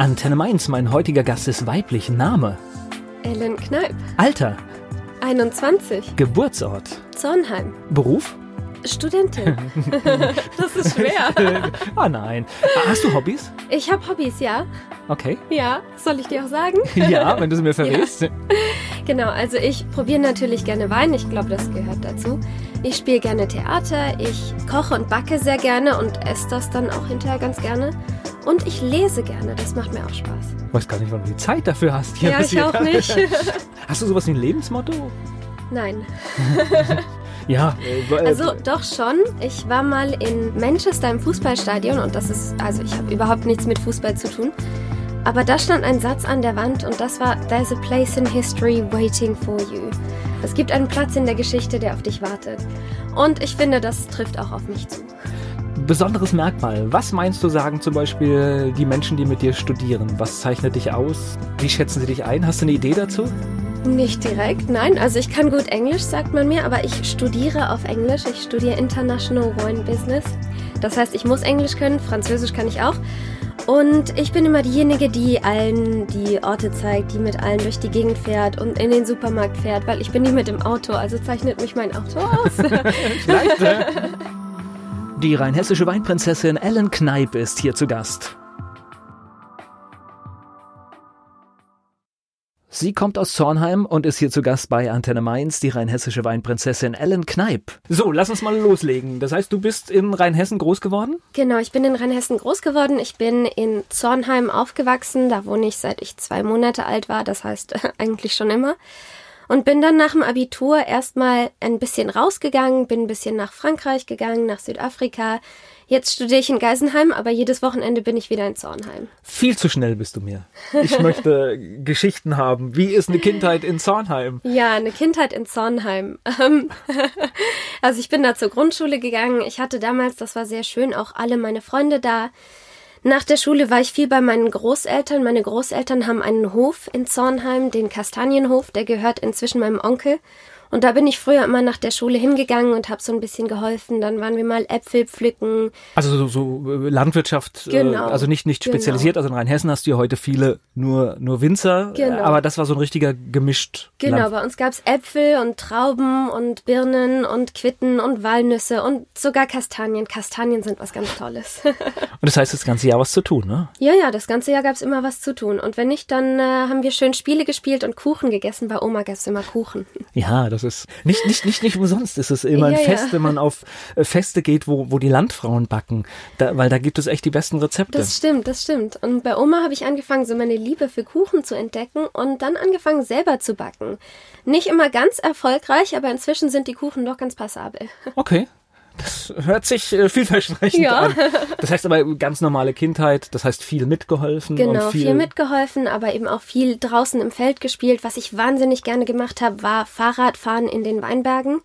Antenne Mainz, mein heutiger Gast ist weiblich. Name? Ellen Kneip. Alter? 21. Geburtsort? Zornheim. Beruf? Studentin. das ist schwer. Ah nein. Hast du Hobbys? Ich habe Hobbys, ja. Okay. Ja, soll ich dir auch sagen? Ja, wenn du sie mir verrätst. Genau, also ich probiere natürlich gerne Wein. Ich glaube, das gehört dazu. Ich spiele gerne Theater. Ich koche und backe sehr gerne und esse das dann auch hinterher ganz gerne. Und ich lese gerne. Das macht mir auch Spaß. Ich weiß gar nicht, wann du die Zeit dafür hast. Hier Ja, ich auch nicht. Hast du sowas wie ein Lebensmotto? Nein. Ja. äh, Also doch schon. Ich war mal in Manchester im Fußballstadion und das ist, also ich habe überhaupt nichts mit Fußball zu tun. Aber da stand ein Satz an der Wand und das war There's a place in history waiting for you. Es gibt einen Platz in der Geschichte, der auf dich wartet. Und ich finde, das trifft auch auf mich zu. Besonderes Merkmal. Was meinst du, sagen zum Beispiel die Menschen, die mit dir studieren? Was zeichnet dich aus? Wie schätzen sie dich ein? Hast du eine Idee dazu? Nicht direkt, nein. Also ich kann gut Englisch, sagt man mir, aber ich studiere auf Englisch. Ich studiere International Wine Business. Das heißt, ich muss Englisch können, Französisch kann ich auch. Und ich bin immer diejenige, die allen die Orte zeigt, die mit allen durch die Gegend fährt und in den Supermarkt fährt, weil ich bin nicht mit dem Auto, also zeichnet mich mein Auto aus. Vielleicht. Die rheinhessische Weinprinzessin Ellen Kneip ist hier zu Gast. Sie kommt aus Zornheim und ist hier zu Gast bei Antenne Mainz, die rheinhessische Weinprinzessin Ellen Kneip. So, lass uns mal loslegen. Das heißt, du bist in Rheinhessen groß geworden? genau, ich bin in Rheinhessen groß geworden. Ich bin in Zornheim aufgewachsen. Da wohne ich seit ich zwei Monate alt war, das heißt eigentlich schon immer. Und bin dann nach dem Abitur erstmal ein bisschen rausgegangen, bin ein bisschen nach Frankreich gegangen, nach Südafrika. Jetzt studiere ich in Geisenheim, aber jedes Wochenende bin ich wieder in Zornheim. Viel zu schnell bist du mir. Ich möchte Geschichten haben. Wie ist eine Kindheit in Zornheim? Ja, eine Kindheit in Zornheim. Ähm, also ich bin da zur Grundschule gegangen. Ich hatte damals, das war sehr schön, auch alle meine Freunde da. Nach der Schule war ich viel bei meinen Großeltern. Meine Großeltern haben einen Hof in Zornheim, den Kastanienhof, der gehört inzwischen meinem Onkel. Und da bin ich früher immer nach der Schule hingegangen und habe so ein bisschen geholfen. Dann waren wir mal Äpfel pflücken. Also so, so äh, Landwirtschaft, Genau. äh, also nicht, nicht Genau. spezialisiert. Also in Rheinhessen hast du ja heute viele nur, nur Winzer, Genau. aber das war so ein richtiger gemischt. Genau, Land. bei uns gab's Äpfel und Trauben und Birnen und Quitten und Walnüsse und sogar Kastanien. Kastanien sind was ganz Tolles. Und das heißt, das ganze Jahr was zu tun, ne? Ja, ja, das ganze Jahr gab's immer was zu tun. Und wenn nicht, dann äh, haben wir schön Spiele gespielt und Kuchen gegessen. Bei Oma gab's immer Kuchen. Ja, das ist nicht, nicht, nicht, nicht umsonst. ist Es immer ein Ja, ja. Fest, wenn man auf äh, Feste geht, wo, wo die Landfrauen backen. Da, weil da gibt es echt die besten Rezepte. Das stimmt, das stimmt. Und bei Oma habe ich angefangen, so meine Liebe für Kuchen zu entdecken und dann angefangen, selber zu backen. Nicht immer ganz erfolgreich, aber inzwischen sind die Kuchen doch ganz passabel. Okay. Das hört sich äh, vielversprechend Ja. an. Das heißt aber ganz normale Kindheit, das heißt viel mitgeholfen Genau, viel, viel, mitgeholfen, aber eben auch viel draußen im Feld gespielt. Was ich wahnsinnig gerne gemacht habe, war Fahrradfahren in den Weinbergen.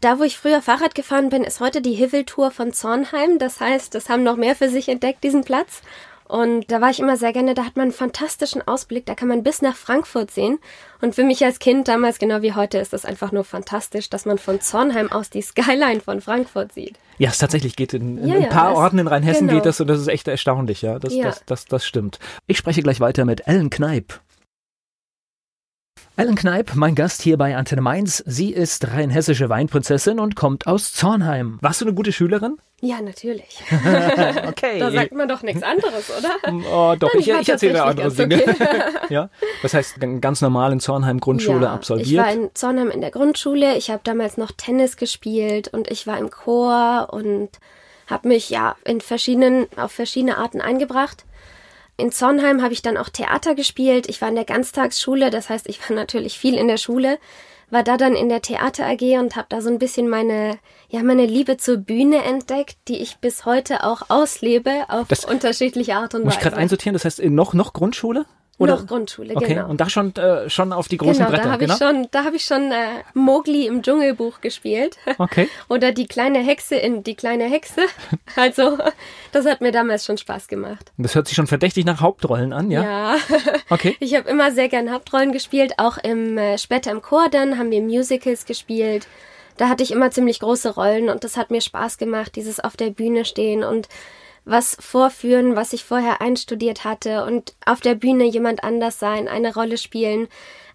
Da, wo ich früher Fahrrad gefahren bin, ist heute die Hiveltour von Zornheim. Das heißt, das haben noch mehr für sich entdeckt, diesen Platz. Und da war ich immer sehr gerne, da hat man einen fantastischen Ausblick, da kann man bis nach Frankfurt sehen. Und für mich als Kind damals, genau wie heute, ist das einfach nur fantastisch, dass man von Zornheim aus die Skyline von Frankfurt sieht. Ja, es tatsächlich geht in, in Ja, ein ja, paar das- Orten in Rheinhessen genau. geht das und das ist echt erstaunlich, ja. Das, Ja. Das, das, das stimmt. Ich spreche gleich weiter mit Ellen Kneip. Ellen Kneip, mein Gast hier bei Antenne Mainz. Sie ist rheinhessische Weinprinzessin und kommt aus Zornheim. Warst du eine gute Schülerin? Ja, natürlich. Okay. Da sagt man doch nichts anderes, oder? Oh, doch, Nein, ich, ich ich erzähle andere Dinge. tatsächlich ja, das heißt ganz normal in Zornheim Grundschule ja, absolviert. Ich war in Zornheim in der Grundschule. Ich habe damals noch Tennis gespielt und ich war im Chor und habe mich ja in verschiedenen auf verschiedene Arten eingebracht. In Zornheim habe ich dann auch Theater gespielt. Ich war in der Ganztagsschule, das heißt, ich war natürlich viel in der Schule. War da dann in der Theater AG und habe da so ein bisschen meine ja meine Liebe zur Bühne entdeckt, die ich bis heute auch auslebe auf Das unterschiedliche Art und Muss ich Weise. gerade einsortieren, das heißt noch, noch Grundschule? Oder? Noch Grundschule, Okay, genau. und da schon, äh, schon auf die großen Genau, Bretter, da habe genau? ich schon, da habe ich schon äh, Mowgli im Dschungelbuch gespielt. Okay. Oder die kleine Hexe in die kleine Hexe. Also, das hat mir damals schon Spaß gemacht. Das hört sich schon verdächtig nach Hauptrollen an, ja? Ja. Okay. Ich habe immer sehr gern Hauptrollen gespielt, auch im äh, später im Chor dann haben wir Musicals gespielt. Da hatte ich immer ziemlich große Rollen und das hat mir Spaß gemacht, dieses auf der Bühne stehen und was vorführen, was ich vorher einstudiert hatte und auf der Bühne jemand anders sein, eine Rolle spielen,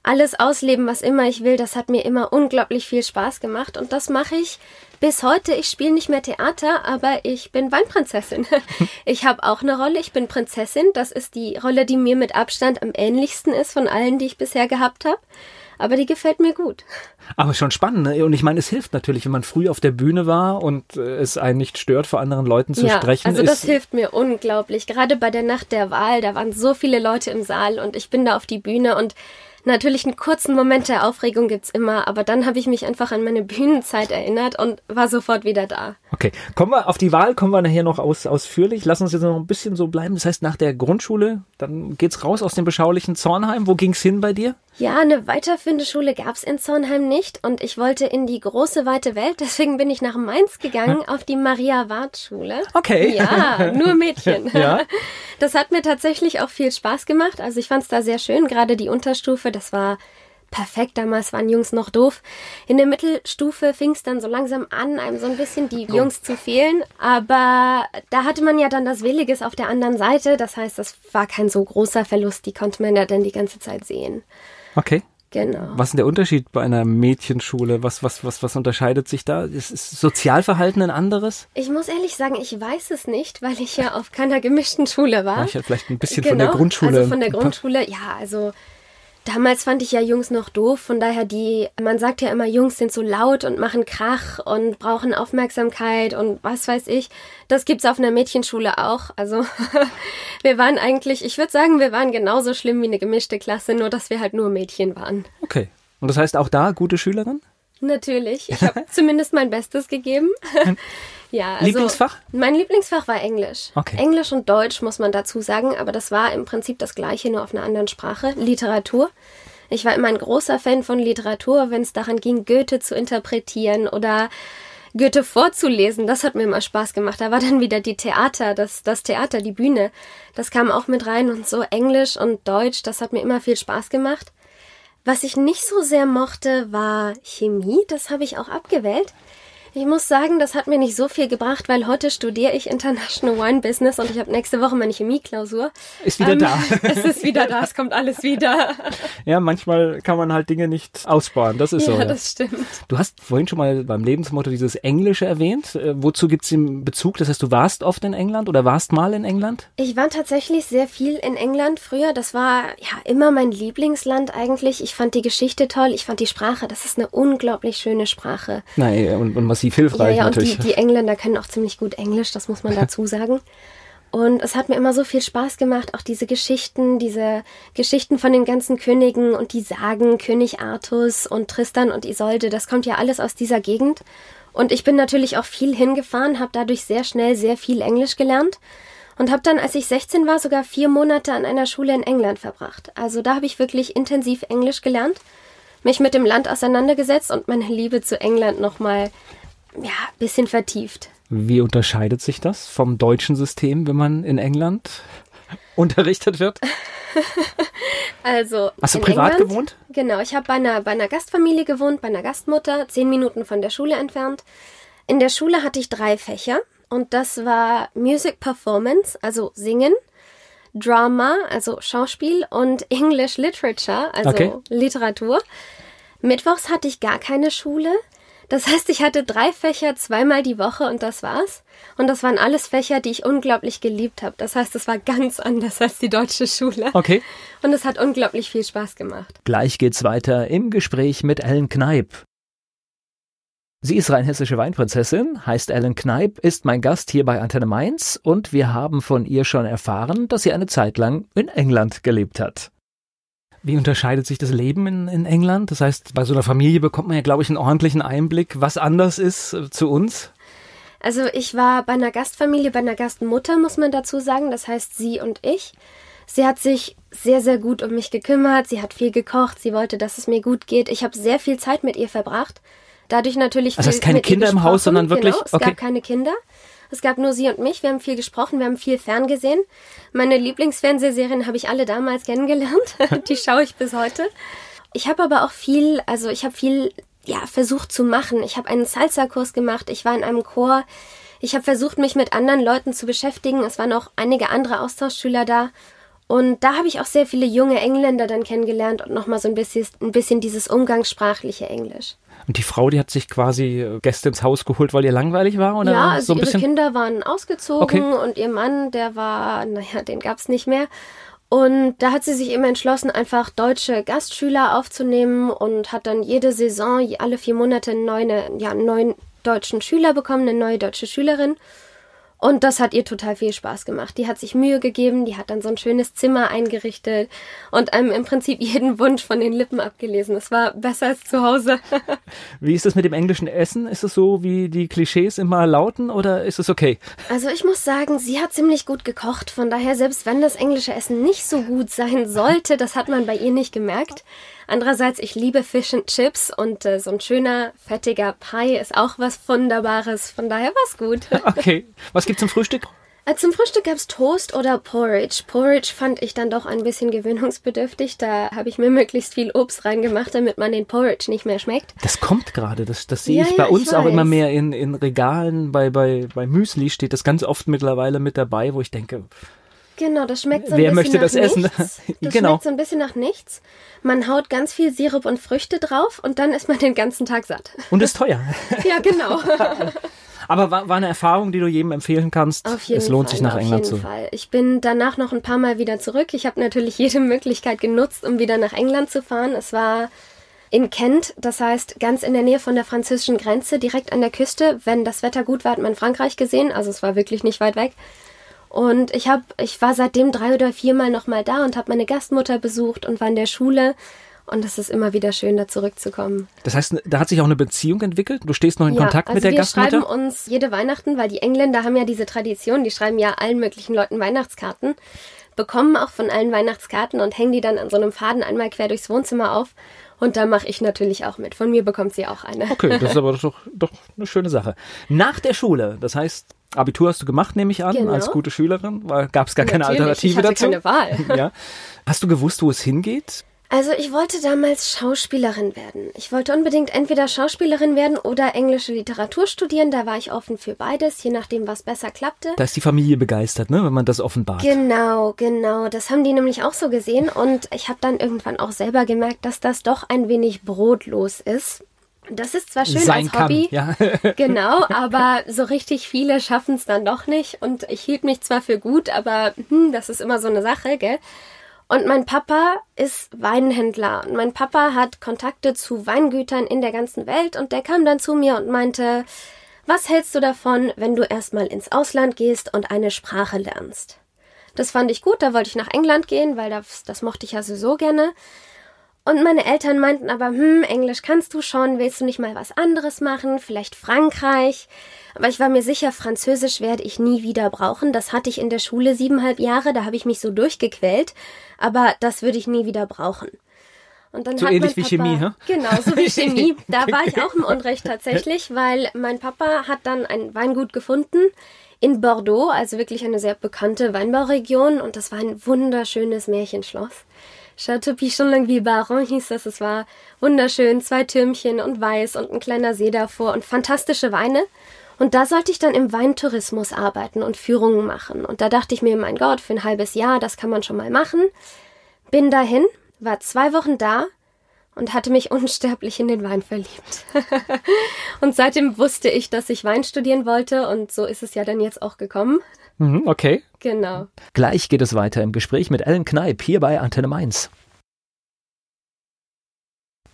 alles ausleben, was immer ich will, das hat mir immer unglaublich viel Spaß gemacht und das mache ich bis heute. Ich spiele nicht mehr Theater, aber ich bin Weinprinzessin. Ich habe auch eine Rolle, ich bin Prinzessin, das ist die Rolle, die mir mit Abstand am ähnlichsten ist von allen, die ich bisher gehabt habe aber die gefällt mir gut. Aber schon spannend, ne? Und ich meine, es hilft natürlich, wenn man früh auf der Bühne war und äh, es einen nicht stört, vor anderen Leuten zu ja, sprechen. Also das hilft mir unglaublich. Gerade bei der Nacht der Wahl, da waren so viele Leute im Saal und ich bin da auf die Bühne und Natürlich einen kurzen Moment der Aufregung gibt's immer, aber dann habe ich mich einfach an meine Bühnenzeit erinnert und war sofort wieder da. Okay, kommen wir auf die Wahl, kommen wir nachher noch aus, ausführlich. Lass uns jetzt noch ein bisschen so bleiben. Das heißt, nach der Grundschule, dann geht's raus aus dem beschaulichen Zornheim. Wo ging's hin bei dir? Ja, eine weiterführende Schule gab's in Zornheim nicht und ich wollte in die große weite Welt, deswegen bin ich nach Mainz gegangen auf die Maria Ward Schule. Okay. Ja, nur Mädchen. ja. Das hat mir tatsächlich auch viel Spaß gemacht. Also ich fand's da sehr schön, gerade die Unterstufe, das war perfekt. Damals waren Jungs noch doof. In der Mittelstufe fing es dann so langsam an, einem so ein bisschen die Komm. Jungs zu fehlen. Aber da hatte man ja dann das Williges auf der anderen Seite. Das heißt, das war kein so großer Verlust. Die konnte man ja dann die ganze Zeit sehen. Okay. Genau. Was ist der Unterschied bei einer Mädchenschule? Was, was, was, was unterscheidet sich da? Ist, ist Sozialverhalten ein anderes? Ich muss ehrlich sagen, ich weiß es nicht, weil ich ja auf keiner gemischten Schule war. Ja, ich hatte vielleicht ein bisschen genau, von der genau, Grundschule. Also von der Grundschule, ja, also Damals fand ich ja Jungs noch doof, von daher die, man sagt ja immer, Jungs sind so laut und machen Krach und brauchen Aufmerksamkeit und was weiß ich. Das gibt's auf einer Mädchenschule auch. Also wir waren eigentlich, ich würde sagen, wir waren genauso schlimm wie eine gemischte Klasse, nur dass wir halt nur Mädchen waren. Okay. Und das heißt auch da gute Schülerin? Natürlich. Ich habe zumindest mein Bestes gegeben. Ja, also Lieblingsfach? Mein Lieblingsfach war Englisch. Okay. Englisch und Deutsch muss man dazu sagen, aber das war im Prinzip das gleiche, nur auf einer anderen Sprache. Literatur. Ich war immer ein großer Fan von Literatur, wenn es daran ging, Goethe zu interpretieren oder Goethe vorzulesen. Das hat mir immer Spaß gemacht. Da war dann wieder die Theater, das, das Theater, die Bühne. Das kam auch mit rein und so Englisch und Deutsch, das hat mir immer viel Spaß gemacht. Was ich nicht so sehr mochte, war Chemie. Das habe ich auch abgewählt. Ich muss sagen, das hat mir nicht so viel gebracht, weil heute studiere ich International Wine Business und ich habe nächste Woche meine Chemieklausur. Ist wieder ähm, da. Es ist wieder da, es kommt alles wieder. Ja, manchmal kann man halt Dinge nicht aussparen, das ist ja, so. Ja, das stimmt. Du hast vorhin schon mal beim Lebensmotto dieses Englische erwähnt. Äh, wozu gibt es den Bezug? Das heißt, du warst oft in England oder warst mal in England? Ich war tatsächlich sehr viel in England früher. Das war ja immer mein Lieblingsland eigentlich. Ich fand die Geschichte toll, ich fand die Sprache, das ist eine unglaublich schöne Sprache. Nein, und, und was massiv hilfreich ja, ja. Und die, die Engländer können auch ziemlich gut Englisch, das muss man dazu sagen. Und es hat mir immer so viel Spaß gemacht, auch diese Geschichten, diese Geschichten von den ganzen Königen und die Sagen, König Artus und Tristan und Isolde, das kommt ja alles aus dieser Gegend. Und ich bin natürlich auch viel hingefahren, habe dadurch sehr schnell sehr viel Englisch gelernt und habe dann, als ich 16 war, sogar vier Monate an einer Schule in England verbracht. Also da habe ich wirklich intensiv Englisch gelernt, mich mit dem Land auseinandergesetzt und meine Liebe zu England nochmal ja, bisschen vertieft. Wie unterscheidet sich das vom deutschen System, wenn man in England unterrichtet wird? also. Hast du privat England, gewohnt? Genau, ich habe bei einer, bei einer Gastfamilie gewohnt, bei einer Gastmutter, zehn Minuten von der Schule entfernt. In der Schule hatte ich drei Fächer und das war Music Performance, also Singen, Drama, also Schauspiel und English Literature, also okay. Literatur. Mittwochs hatte ich gar keine Schule. Das heißt, ich hatte drei Fächer zweimal die Woche und das war's. Und das waren alles Fächer, die ich unglaublich geliebt habe. Das heißt, es war ganz anders als die deutsche Schule. Okay. Und es hat unglaublich viel Spaß gemacht. Gleich geht's weiter im Gespräch mit Ellen Kneip. Sie ist rheinhessische Weinprinzessin, heißt Ellen Kneip, ist mein Gast hier bei Antenne Mainz und wir haben von ihr schon erfahren, dass sie eine Zeit lang in England gelebt hat. Wie unterscheidet sich das Leben in, in England? Das heißt, bei so einer Familie bekommt man ja, glaube ich, einen ordentlichen Einblick, was anders ist äh, zu uns. Also ich war bei einer Gastfamilie, bei einer Gastmutter, muss man dazu sagen. Das heißt, sie und ich. Sie hat sich sehr, sehr gut um mich gekümmert. Sie hat viel gekocht. Sie wollte, dass es mir gut geht. Ich habe sehr viel Zeit mit ihr verbracht. Dadurch natürlich. Also es keine Kinder im Haus, sondern wirklich. Genau, es okay. gab keine Kinder. Es gab nur sie und mich. Wir haben viel gesprochen, wir haben viel ferngesehen. Meine Lieblingsfernsehserien habe ich alle damals kennengelernt. Die schaue ich bis heute. Ich habe aber auch viel, also ich habe viel ja, versucht zu machen. Ich habe einen Salsa-Kurs gemacht. Ich war in einem Chor. Ich habe versucht, mich mit anderen Leuten zu beschäftigen. Es waren auch einige andere Austauschschüler da. Und da habe ich auch sehr viele junge Engländer dann kennengelernt und nochmal so ein bisschen, ein bisschen dieses umgangssprachliche Englisch. Und die Frau, die hat sich quasi äh, Gäste ins Haus geholt, weil ihr langweilig war? Oder ja, also so ein ihre bisschen? Kinder waren ausgezogen Okay. und ihr Mann, der war, naja, den gab's nicht mehr. Und da hat sie sich immer entschlossen, einfach deutsche Gastschüler aufzunehmen und hat dann jede Saison, alle vier Monate neuen, ja, einen neuen deutschen Schüler bekommen, eine neue deutsche Schülerin. Und das hat ihr total viel Spaß gemacht. Die hat sich Mühe gegeben, die hat dann so ein schönes Zimmer eingerichtet und einem im Prinzip jeden Wunsch von den Lippen abgelesen. Es war besser als zu Hause. Wie ist das mit dem englischen Essen? Ist es so, wie die Klischees immer lauten oder ist es okay? Also ich muss sagen, sie hat ziemlich gut gekocht. Von daher, selbst wenn das englische Essen nicht so gut sein sollte, das hat man bei ihr nicht gemerkt. Andererseits, ich liebe Fish and Chips und äh, so ein schöner, fettiger Pie ist auch was Wunderbares. Von daher war's gut. Okay. Was gibt's zum Frühstück? Äh, Zum Frühstück gab's Toast oder Porridge. Porridge fand ich dann doch ein bisschen gewöhnungsbedürftig. Da habe ich mir möglichst viel Obst reingemacht, damit man den Porridge nicht mehr schmeckt. Das kommt gerade. Das, das sehe Ja, ich ja, bei ich uns auch immer mehr in, in Regalen. Bei, bei, bei Müsli steht das ganz oft mittlerweile mit dabei, wo ich denke, Genau, das schmeckt so ein Wer bisschen möchte nach das essen? nichts. Das Genau. schmeckt so ein bisschen nach nichts. Man haut ganz viel Sirup und Früchte drauf und dann ist man den ganzen Tag satt. und ist teuer. Ja, genau. Aber war, war eine Erfahrung, die du jedem empfehlen kannst. Auf jeden es lohnt Fall, sich nach auf England jeden zu. Fall. Ich bin danach noch ein paar Mal wieder zurück. Ich habe natürlich jede Möglichkeit genutzt, um wieder nach England zu fahren. Es war in Kent, das heißt ganz in der Nähe von der französischen Grenze, direkt an der Küste. Wenn das Wetter gut war, hat man Frankreich gesehen. Also es war wirklich nicht weit weg. Und ich habe, ich war seitdem drei oder viermal nochmal da und habe meine Gastmutter besucht und war in der Schule. Und es ist immer wieder schön, da zurückzukommen. Das heißt, da hat sich auch eine Beziehung entwickelt. Du stehst noch in Kontakt also mit der wir Gastmutter. schreiben uns jede Weihnachten, weil die Engländer haben ja diese Tradition, die schreiben ja allen möglichen Leuten Weihnachtskarten, bekommen auch von allen Weihnachtskarten und hängen die dann an so einem Faden einmal quer durchs Wohnzimmer auf. Und da mache ich natürlich auch mit. Von mir bekommt sie auch eine. Okay, das ist aber doch, doch eine schöne Sache. Nach der Schule, das heißt, Abitur hast du gemacht, nehme ich an, Genau. als gute Schülerin, gab es gar keine Natürlich, Alternative ich hatte dazu. keine Wahl. Ja. Hast du gewusst, wo es hingeht? Also ich wollte damals Schauspielerin werden. Ich wollte unbedingt entweder Schauspielerin werden oder englische Literatur studieren. Da war ich offen für beides, je nachdem, was besser klappte. Da ist die Familie begeistert, ne, wenn man das offenbart. Genau, genau. Das haben die nämlich auch so gesehen. Und ich habe dann irgendwann auch selber gemerkt, dass das doch ein wenig brotlos ist. Das ist zwar schön Sein als kann, Hobby, ja. genau, aber so richtig viele schaffen es dann doch nicht. Und ich hielt mich zwar für gut, aber hm, das ist immer so eine Sache, gell? Und mein Papa ist Weinhändler und mein Papa hat Kontakte zu Weingütern in der ganzen Welt und der kam dann zu mir und meinte, was hältst du davon, wenn du erstmal ins Ausland gehst und eine Sprache lernst? Das fand ich gut, da wollte ich nach England gehen, weil das, das mochte ich ja sowieso gerne. Und meine Eltern meinten aber, hm, Englisch kannst du schon, willst du nicht mal was anderes machen, vielleicht Frankreich? Aber ich war mir sicher, Französisch werde ich nie wieder brauchen. Das hatte ich in der Schule siebeneinhalb Jahre, da habe ich mich so durchgequält, aber das würde ich nie wieder brauchen. Und dann So hat ähnlich mein wie Papa, Chemie, hä? Genau, so wie Chemie. Da war ich auch im Unrecht tatsächlich, weil mein Papa hat dann ein Weingut gefunden in Bordeaux, also wirklich eine sehr bekannte Weinbauregion und das war ein wunderschönes Märchenschloss. Chateau Pichon-Longueville Baron hieß das. Es war wunderschön, zwei Türmchen und weiß und ein kleiner See davor und fantastische Weine. Und da sollte ich dann im Weintourismus arbeiten und Führungen machen. Und da dachte ich mir, mein Gott, für ein halbes Jahr, das kann man schon mal machen. Bin dahin, war zwei Wochen da und hatte mich unsterblich in den Wein verliebt. und seitdem wusste ich, dass ich Wein studieren wollte und so ist es ja dann jetzt auch gekommen. Mhm, okay. Genau. Gleich geht es weiter im Gespräch mit Ellen Kneip hier bei Antenne Mainz.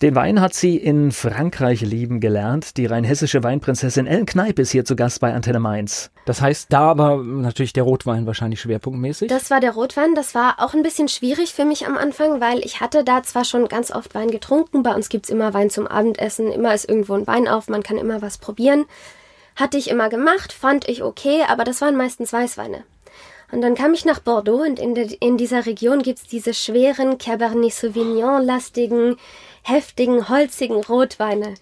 Den Wein hat sie in Frankreich lieben gelernt. Die rheinhessische Weinprinzessin Ellen Kneip ist hier zu Gast bei Antenne Mainz. Das heißt, da aber natürlich der Rotwein wahrscheinlich schwerpunktmäßig. Das war der Rotwein. Das war auch ein bisschen schwierig für mich am Anfang, weil ich hatte da zwar schon ganz oft Wein getrunken. Bei uns gibt's immer Wein zum Abendessen. Immer ist irgendwo ein Wein auf. Man kann immer was probieren. Hatte ich immer gemacht, fand ich okay, aber das waren meistens Weißweine. Und dann kam ich nach Bordeaux und in, der, in dieser Region gibt's diese schweren Cabernet Sauvignon-lastigen, heftigen, holzigen Rotweine.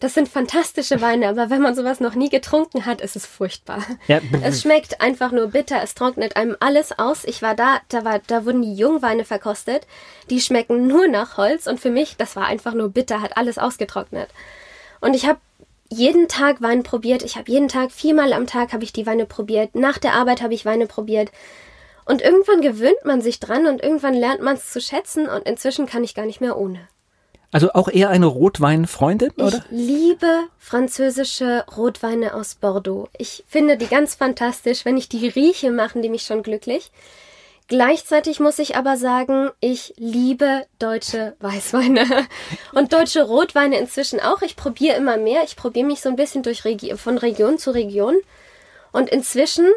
Das sind fantastische Weine, aber wenn man sowas noch nie getrunken hat, ist es furchtbar. Ja. Es schmeckt einfach nur bitter, es trocknet einem alles aus. Ich war da, da war, da wurden die Jungweine verkostet. Die schmecken nur nach Holz und für mich, das war einfach nur bitter, hat alles ausgetrocknet. Und ich habe jeden Tag Wein probiert. Ich habe jeden Tag, viermal am Tag habe ich die Weine probiert. Nach der Arbeit habe ich Weine probiert. Und irgendwann gewöhnt man sich dran und irgendwann lernt man es zu schätzen und inzwischen kann ich gar nicht mehr ohne. Also auch eher eine Rotweinfreundin, oder? Ich liebe französische Rotweine aus Bordeaux. Ich finde die ganz fantastisch. Wenn ich die rieche, machen die mich schon glücklich. Gleichzeitig muss ich aber sagen, ich liebe deutsche Weißweine und deutsche Rotweine inzwischen auch. Ich probiere immer mehr. Ich probiere mich so ein bisschen durch Regi von Region zu Region. Und inzwischen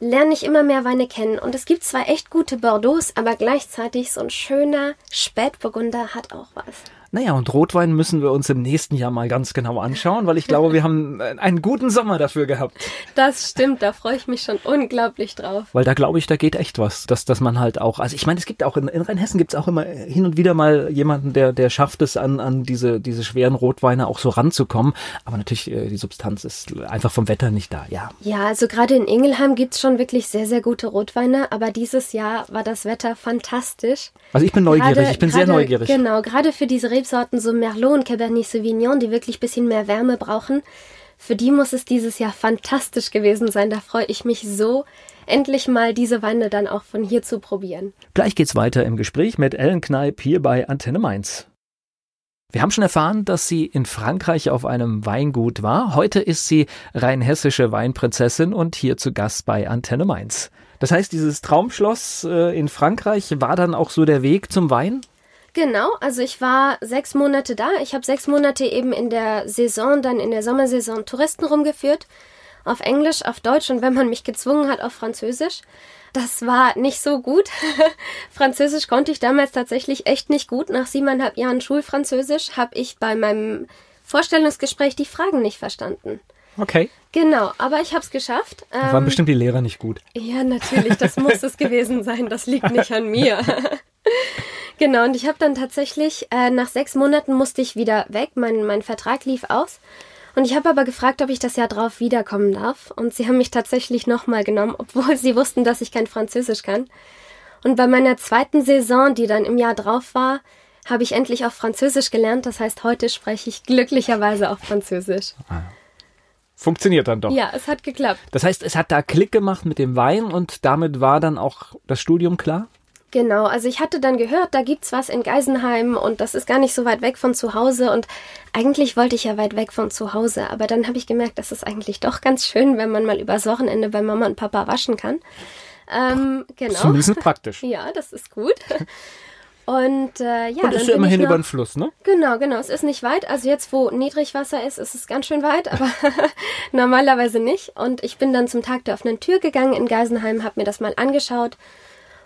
lerne ich immer mehr Weine kennen. Und es gibt zwar echt gute Bordeaux, aber gleichzeitig so ein schöner Spätburgunder hat auch was. Naja, und Rotwein müssen wir uns im nächsten Jahr mal ganz genau anschauen, weil ich glaube, wir haben einen guten Sommer dafür gehabt. Das stimmt, da freue ich mich schon unglaublich drauf. Weil da glaube ich, da geht echt was, dass, dass man halt auch, also ich meine, es gibt auch in, in Rheinhessen gibt es auch immer hin und wieder mal jemanden, der, der schafft es an, an diese, diese schweren Rotweine auch so ranzukommen. Aber natürlich, äh, die Substanz ist einfach vom Wetter nicht da, ja. Ja, also gerade in Ingelheim gibt es schon wirklich sehr, sehr gute Rotweine, aber dieses Jahr war das Wetter fantastisch. Also ich bin neugierig, gerade, ich bin gerade, sehr neugierig. Genau, gerade für diese Rebsorten, so Merlot und Cabernet Sauvignon, die wirklich ein bisschen mehr Wärme brauchen, für die muss es dieses Jahr fantastisch gewesen sein. Da freue ich mich so, endlich mal diese Weine dann auch von hier zu probieren. Gleich geht's weiter im Gespräch mit Ellen Kneip hier bei Antenne Mainz. Wir haben schon erfahren, dass sie in Frankreich auf einem Weingut war. Heute ist sie rheinhessische Weinprinzessin und hier zu Gast bei Antenne Mainz. Das heißt, dieses Traumschloss äh, in Frankreich war dann auch so der Weg zum Wein? Genau, also ich war sechs Monate da. Ich habe sechs Monate eben in der Saison, dann in der Sommersaison Touristen rumgeführt. Auf Englisch, auf Deutsch und wenn man mich gezwungen hat, auf Französisch. Das war nicht so gut. Französisch konnte ich damals tatsächlich echt nicht gut. Nach siebeneinhalb Jahren Schulfranzösisch habe ich bei meinem Vorstellungsgespräch die Fragen nicht verstanden. Okay. Genau, aber ich habe es geschafft. Ähm, waren bestimmt die Lehrer nicht gut. Ja, natürlich, das muss es gewesen sein. Das liegt nicht an mir. Genau, und ich habe dann tatsächlich, äh, nach sechs Monaten musste ich wieder weg, mein, mein Vertrag lief aus. Und ich habe aber gefragt, ob ich das Jahr drauf wiederkommen darf. Und sie haben mich tatsächlich nochmal genommen, obwohl sie wussten, dass ich kein Französisch kann. Und bei meiner zweiten Saison, die dann im Jahr drauf war, habe ich endlich auch Französisch gelernt. Das heißt, heute spreche ich glücklicherweise auch Französisch. Ah. Funktioniert dann doch. Ja, es hat geklappt. Das heißt, es hat da Klick gemacht mit dem Wein und damit war dann auch das Studium klar? Genau, also ich hatte dann gehört, da gibt's was in Geisenheim und das ist gar nicht so weit weg von zu Hause und eigentlich wollte ich ja weit weg von zu Hause, aber dann habe ich gemerkt, das ist eigentlich doch ganz schön, wenn man mal übers Wochenende bei Mama und Papa waschen kann. Ähm, genau. Bisschen praktisch. ja, das ist gut. Und äh, ja, und ist ja immerhin noch, über den Fluss, ne? Genau, genau. Es ist nicht weit. Also jetzt, wo Niedrigwasser ist, ist es ganz schön weit, aber normalerweise nicht. Und ich bin dann zum Tag der offenen Tür gegangen in Geisenheim, habe mir das mal angeschaut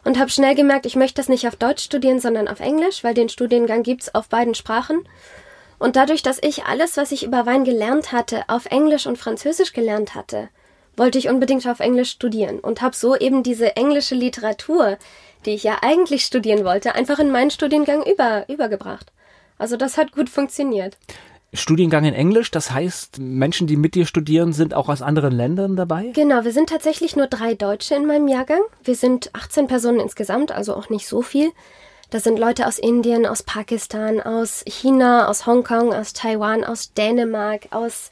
und habe schnell gemerkt, ich möchte das nicht auf Deutsch studieren, sondern auf Englisch, weil den Studiengang gibt's auf beiden Sprachen. Und dadurch, dass ich alles, was ich über Wein gelernt hatte, auf Englisch und Französisch gelernt hatte, wollte ich unbedingt auf Englisch studieren und habe so eben diese englische Literatur, die ich ja eigentlich studieren wollte, einfach in meinen Studiengang über, übergebracht. Also das hat gut funktioniert. Studiengang in Englisch, das heißt, Menschen, die mit dir studieren, sind auch aus anderen Ländern dabei? Genau, wir sind tatsächlich nur drei Deutsche in meinem Jahrgang. Wir sind 18 Personen insgesamt, also auch nicht so viel. Da sind Leute aus Indien, aus Pakistan, aus China, aus Hongkong, aus Taiwan, aus Dänemark, aus,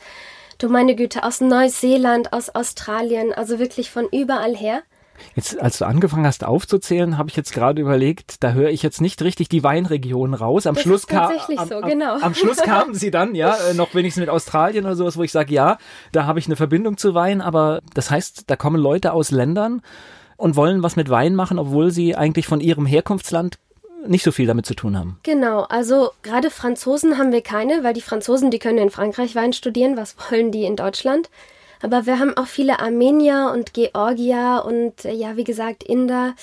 du meine Güte, aus Neuseeland, aus Australien, also wirklich von überall her. Jetzt, als du angefangen hast aufzuzählen, habe ich jetzt gerade überlegt, da höre ich jetzt nicht richtig die Weinregion raus. Am das Schluss kam tatsächlich am, so, genau. Am, am Schluss kamen sie dann, ja, äh, noch wenigstens mit Australien oder sowas, wo ich sage, ja, da habe ich eine Verbindung zu Wein, aber das heißt, da kommen Leute aus Ländern und wollen was mit Wein machen, obwohl sie eigentlich von ihrem Herkunftsland nicht so viel damit zu tun haben. Genau, also gerade Franzosen haben wir keine, weil die Franzosen, die können in Frankreich Wein studieren, was wollen die in Deutschland? Aber wir haben auch viele Armenier und Georgier und äh, ja, wie gesagt, Inder.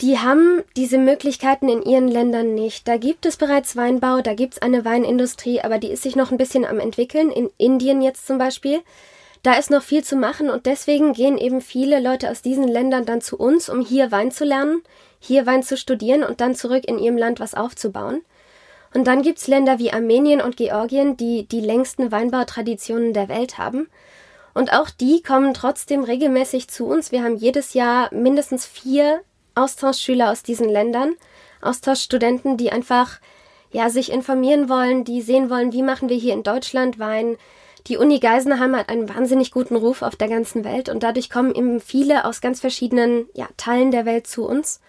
Die haben diese Möglichkeiten in ihren Ländern nicht. Da gibt es bereits Weinbau, da gibt es eine Weinindustrie, aber die ist sich noch ein bisschen am entwickeln. In Indien jetzt zum Beispiel. Da ist noch viel zu machen und deswegen gehen eben viele Leute aus diesen Ländern dann zu uns, um hier Wein zu lernen, hier Wein zu studieren und dann zurück in ihrem Land was aufzubauen. Und dann gibt's Länder wie Armenien und Georgien, die die längsten Weinbautraditionen der Welt haben. Und auch die kommen trotzdem regelmäßig zu uns. Wir haben jedes Jahr mindestens vier Austauschschüler aus diesen Ländern, Austauschstudenten, die einfach ja sich informieren wollen, die sehen wollen, wie machen wir hier in Deutschland Wein, Die Uni Geisenheim hat einen wahnsinnig guten Ruf auf der ganzen Welt und dadurch kommen eben viele aus ganz verschiedenen ja, Teilen der Welt zu uns,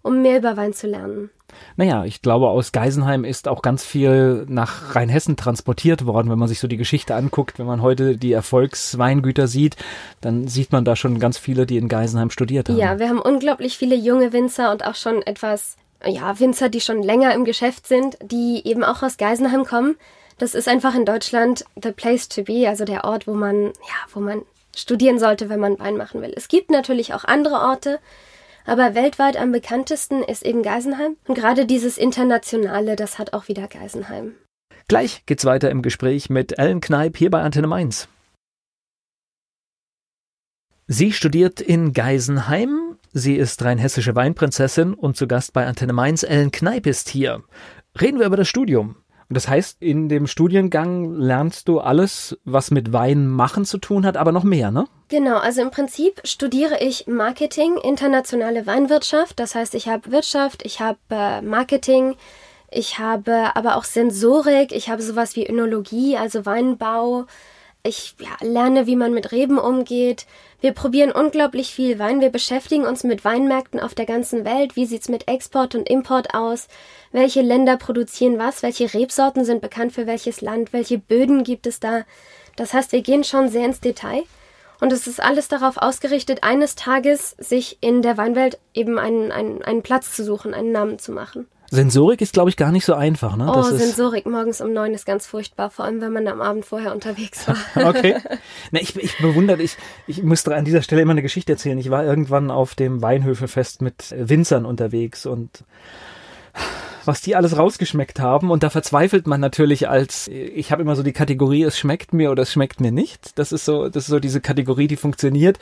um mehr über Wein zu lernen. Naja, ich glaube, aus Geisenheim ist auch ganz viel nach Rheinhessen transportiert worden. Wenn man sich so die Geschichte anguckt, wenn man heute die Erfolgsweingüter sieht, dann sieht man da schon ganz viele, die in Geisenheim studiert haben. Ja, wir haben unglaublich viele junge Winzer und auch schon etwas, ja, Winzer, die schon länger im Geschäft sind, die eben auch aus Geisenheim kommen. Das ist einfach in Deutschland the place to be, also der Ort, wo man, ja, wo man studieren sollte, wenn man Wein machen will. Es gibt natürlich auch andere Orte, aber weltweit am bekanntesten ist eben Geisenheim. Und gerade dieses Internationale, das hat auch wieder Geisenheim. Gleich geht's weiter im Gespräch mit Ellen Kneip hier bei Antenne Mainz. Sie studiert in Geisenheim. Sie ist rheinhessische Weinprinzessin und zu Gast bei Antenne Mainz. Ellen Kneip ist hier. Reden wir über das Studium. Und das heißt, in dem Studiengang lernst du alles, was mit Wein machen zu tun hat, aber noch mehr, ne? Genau, also im Prinzip studiere ich Marketing, internationale Weinwirtschaft. Das heißt, ich habe Wirtschaft, ich habe äh, Marketing, ich habe aber auch Sensorik, ich habe sowas wie Önologie, also Weinbau. Ich ja, lerne, wie man mit Reben umgeht. Wir probieren unglaublich viel Wein. Wir beschäftigen uns mit Weinmärkten auf der ganzen Welt. Wie sieht's mit Export und Import aus? Welche Länder produzieren was? Welche Rebsorten sind bekannt für welches Land? Welche Böden gibt es da? Das heißt, wir gehen schon sehr ins Detail. Und es ist alles darauf ausgerichtet, eines Tages sich in der Weinwelt eben einen, einen, einen Platz zu suchen, einen Namen zu machen. Sensorik ist, glaube ich, gar nicht so einfach. Ne? Oh, Sensorik morgens um neun ist ganz furchtbar, vor allem wenn man am Abend vorher unterwegs war. okay. Na, ich, ich bewundere, ich, ich müsste an dieser Stelle immer eine Geschichte erzählen. Ich war irgendwann auf dem Weinhöfefest mit Winzern unterwegs und was die alles rausgeschmeckt haben. Und da verzweifelt man natürlich als, ich habe immer so die Kategorie, es schmeckt mir oder es schmeckt mir nicht. Das ist so, das ist so diese Kategorie, die funktioniert.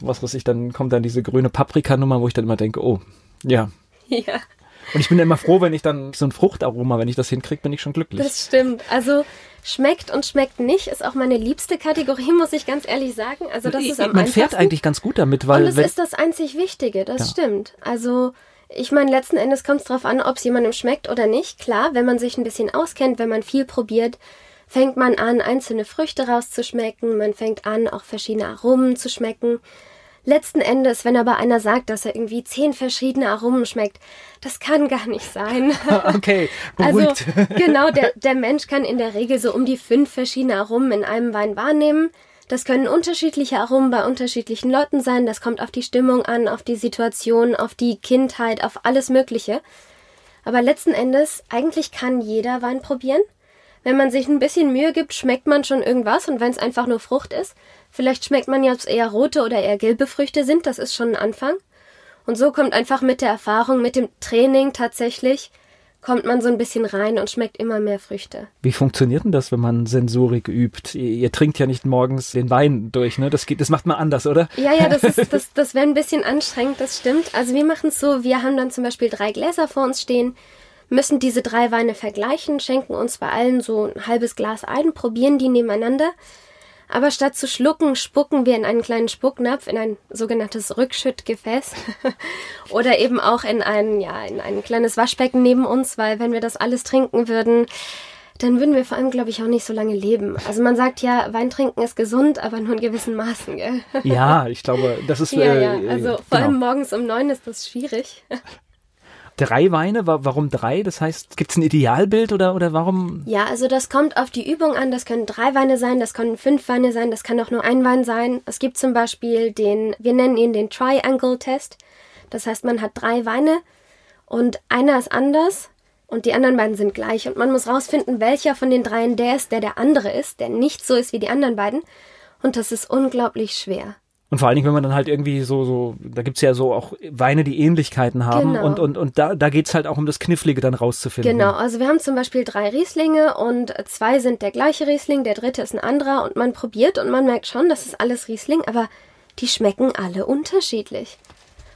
Was weiß ich, dann kommt dann diese grüne Paprikanummer, wo ich dann immer denke, oh, ja. Ja. Und ich bin immer froh, wenn ich dann so ein Fruchtaroma, wenn ich das hinkriege, bin ich schon glücklich. Das stimmt. Also schmeckt und schmeckt nicht ist auch meine liebste Kategorie, muss ich ganz ehrlich sagen. Also das ist am Man fährt eigentlich ganz gut damit, weil und es ist das einzig Wichtige. Das ja. stimmt. Also ich meine, letzten Endes kommt es darauf an, ob es jemandem schmeckt oder nicht. Klar, wenn man sich ein bisschen auskennt, wenn man viel probiert, fängt man an, einzelne Früchte rauszuschmecken. Man fängt an, auch verschiedene Aromen zu schmecken. Letzten Endes, wenn aber einer sagt, dass er irgendwie zehn verschiedene Aromen schmeckt, das kann gar nicht sein. okay, beruhigt. Also genau, der, der Mensch kann in der Regel so um die fünf verschiedene Aromen in einem Wein wahrnehmen. Das können unterschiedliche Aromen bei unterschiedlichen Leuten sein. Das kommt auf die Stimmung an, auf die Situation, auf die Kindheit, auf alles Mögliche. Aber letzten Endes, eigentlich kann jeder Wein probieren. Wenn man sich ein bisschen Mühe gibt, schmeckt man schon irgendwas und wenn es einfach nur Frucht ist, vielleicht schmeckt man ja, ob es eher rote oder eher gelbe Früchte sind, das ist schon ein Anfang. Und so kommt einfach mit der Erfahrung, mit dem Training tatsächlich, kommt man so ein bisschen rein und schmeckt immer mehr Früchte. Wie funktioniert denn das, wenn man Sensorik übt? Ihr, ihr trinkt ja nicht morgens den Wein durch, ne? Das geht, das macht man anders, oder? Ja, ja, das ist, das, das wäre ein bisschen anstrengend, das stimmt. Also wir machen es so, wir haben dann zum Beispiel drei Gläser vor uns stehen müssen diese drei Weine vergleichen, schenken uns bei allen so ein halbes Glas ein, probieren die nebeneinander. Aber statt zu schlucken, spucken wir in einen kleinen Spucknapf, in ein sogenanntes Rückschüttgefäß oder eben auch in ein, ja, in ein kleines Waschbecken neben uns, weil wenn wir das alles trinken würden, dann würden wir vor allem, glaube ich, auch nicht so lange leben. Also man sagt ja, Wein trinken ist gesund, aber nur in gewissen Maßen, gell? Ja, ich glaube, das ist... Ja, ja, äh, also vor genau. allem morgens um neun ist das schwierig. drei Weine? Warum drei? Das heißt, gibt es ein Idealbild oder, oder warum? Ja, also das kommt auf die Übung an. Das können drei Weine sein, das können fünf Weine sein, das kann auch nur ein Wein sein. Es gibt zum Beispiel den, wir nennen ihn den Triangle-Test. Das heißt, man hat drei Weine und einer ist anders und die anderen beiden sind gleich. Und man muss rausfinden, welcher von den dreien der ist, der der andere ist, der nicht so ist wie die anderen beiden. Und das ist unglaublich schwer. Und vor allen Dingen, wenn man dann halt irgendwie so, so, da gibt's ja so auch Weine, die Ähnlichkeiten haben. Genau. Und, und, und da, da geht's halt auch um das Knifflige dann rauszufinden. Genau, also wir haben zum Beispiel drei Rieslinge und zwei sind der gleiche Riesling, der dritte ist ein anderer und man probiert und man merkt schon, das ist alles Riesling, aber die schmecken alle unterschiedlich.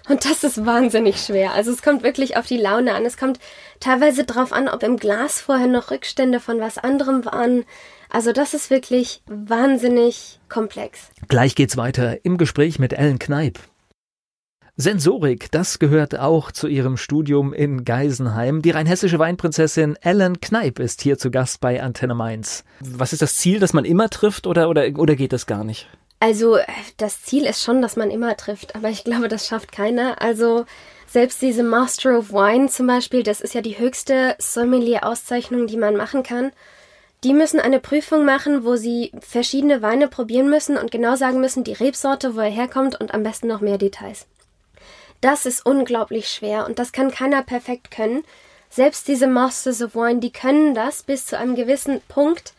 Und das ist wahnsinnig schwer. Also es kommt wirklich auf die Laune an. Es kommt teilweise drauf an, ob im Glas vorher noch Rückstände von was anderem waren. Also das ist wirklich wahnsinnig komplex. Gleich geht's weiter im Gespräch mit Ellen Kneip. Sensorik, das gehört auch zu ihrem Studium in Geisenheim. Die rheinhessische Weinprinzessin Ellen Kneip ist hier zu Gast bei Antenne Mainz. Was ist das Ziel, dass man immer trifft oder, oder, oder geht das gar nicht? Also das Ziel ist schon, dass man immer trifft, aber ich glaube, das schafft keiner. Also selbst diese Master of Wine zum Beispiel, das ist ja die höchste Sommelier-Auszeichnung, die man machen kann. Die müssen eine Prüfung machen, wo sie verschiedene Weine probieren müssen und genau sagen müssen, die Rebsorte, wo er herkommt und am besten noch mehr Details. Das ist unglaublich schwer und das kann keiner perfekt können. Selbst diese Masters of Wine, die können das bis zu einem gewissen Punkt,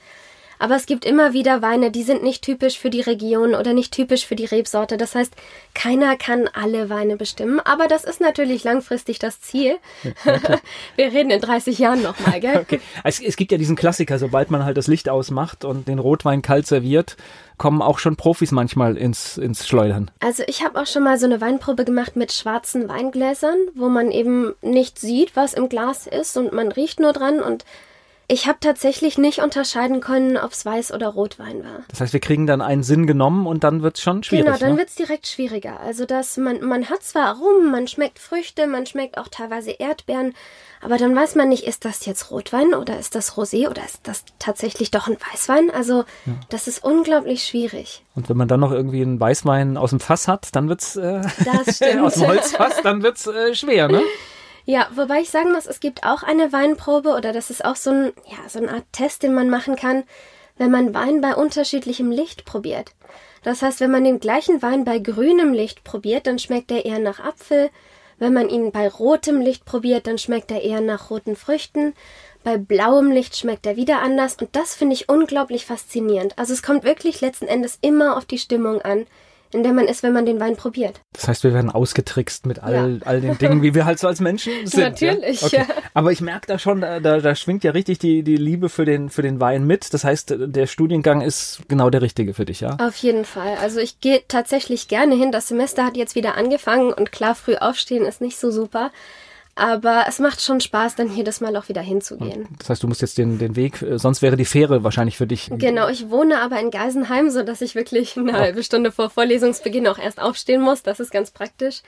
aber es gibt immer wieder Weine, die sind nicht typisch für die Region oder nicht typisch für die Rebsorte. Das heißt, keiner kann alle Weine bestimmen. Aber das ist natürlich langfristig das Ziel. Wir reden in 30 Jahren nochmal, gell? Okay. Es, es gibt ja diesen Klassiker, sobald man halt das Licht ausmacht und den Rotwein kalt serviert, kommen auch schon Profis manchmal ins, ins Schleudern. Also ich habe auch schon mal so eine Weinprobe gemacht mit schwarzen Weingläsern, wo man eben nicht sieht, was im Glas ist und man riecht nur dran und ich habe tatsächlich nicht unterscheiden können, ob es Weiß- oder Rotwein war. Das heißt, wir kriegen dann einen Sinn genommen und dann wird's schon schwierig. Genau, dann ne? wird's direkt schwieriger. Also dass man, man hat zwar Aromen, man schmeckt Früchte, man schmeckt auch teilweise Erdbeeren, aber dann weiß man nicht, ist das jetzt Rotwein oder ist das Rosé oder ist das tatsächlich doch ein Weißwein? Also ja. das ist unglaublich schwierig. Und wenn man dann noch irgendwie einen Weißwein aus dem Fass hat, dann wird's äh, aus dem Holzfass, dann wird's äh, schwer, ne? Ja, wobei ich sagen muss, es gibt auch eine Weinprobe oder das ist auch so, ein, ja, so eine Art Test, den man machen kann, wenn man Wein bei unterschiedlichem Licht probiert. Das heißt, wenn man den gleichen Wein bei grünem Licht probiert, dann schmeckt er eher nach Apfel. Wenn man ihn bei rotem Licht probiert, dann schmeckt er eher nach roten Früchten. Bei blauem Licht schmeckt er wieder anders und das finde ich unglaublich faszinierend. Also es kommt wirklich letzten Endes immer auf die Stimmung an in der man ist, wenn man den Wein probiert. Das heißt, wir werden ausgetrickst mit all, ja. all den Dingen, wie wir halt so als Menschen sind. Natürlich, ja. Okay. ja. Aber ich merke da schon, da, da, da schwingt ja richtig die, die Liebe für den, für den Wein mit. Das heißt, der Studiengang ist genau der richtige für dich, ja? Auf jeden Fall. Also ich gehe tatsächlich gerne hin. Das Semester hat jetzt wieder angefangen und klar, früh aufstehen ist nicht so super. Aber es macht schon Spaß, dann jedes Mal auch wieder hinzugehen. Das heißt, du musst jetzt den, den Weg, äh, sonst wäre die Fähre wahrscheinlich für dich. Genau, ich wohne aber in Geisenheim, so dass ich wirklich eine oh. halbe Stunde vor Vorlesungsbeginn auch erst aufstehen muss. Das ist ganz praktisch.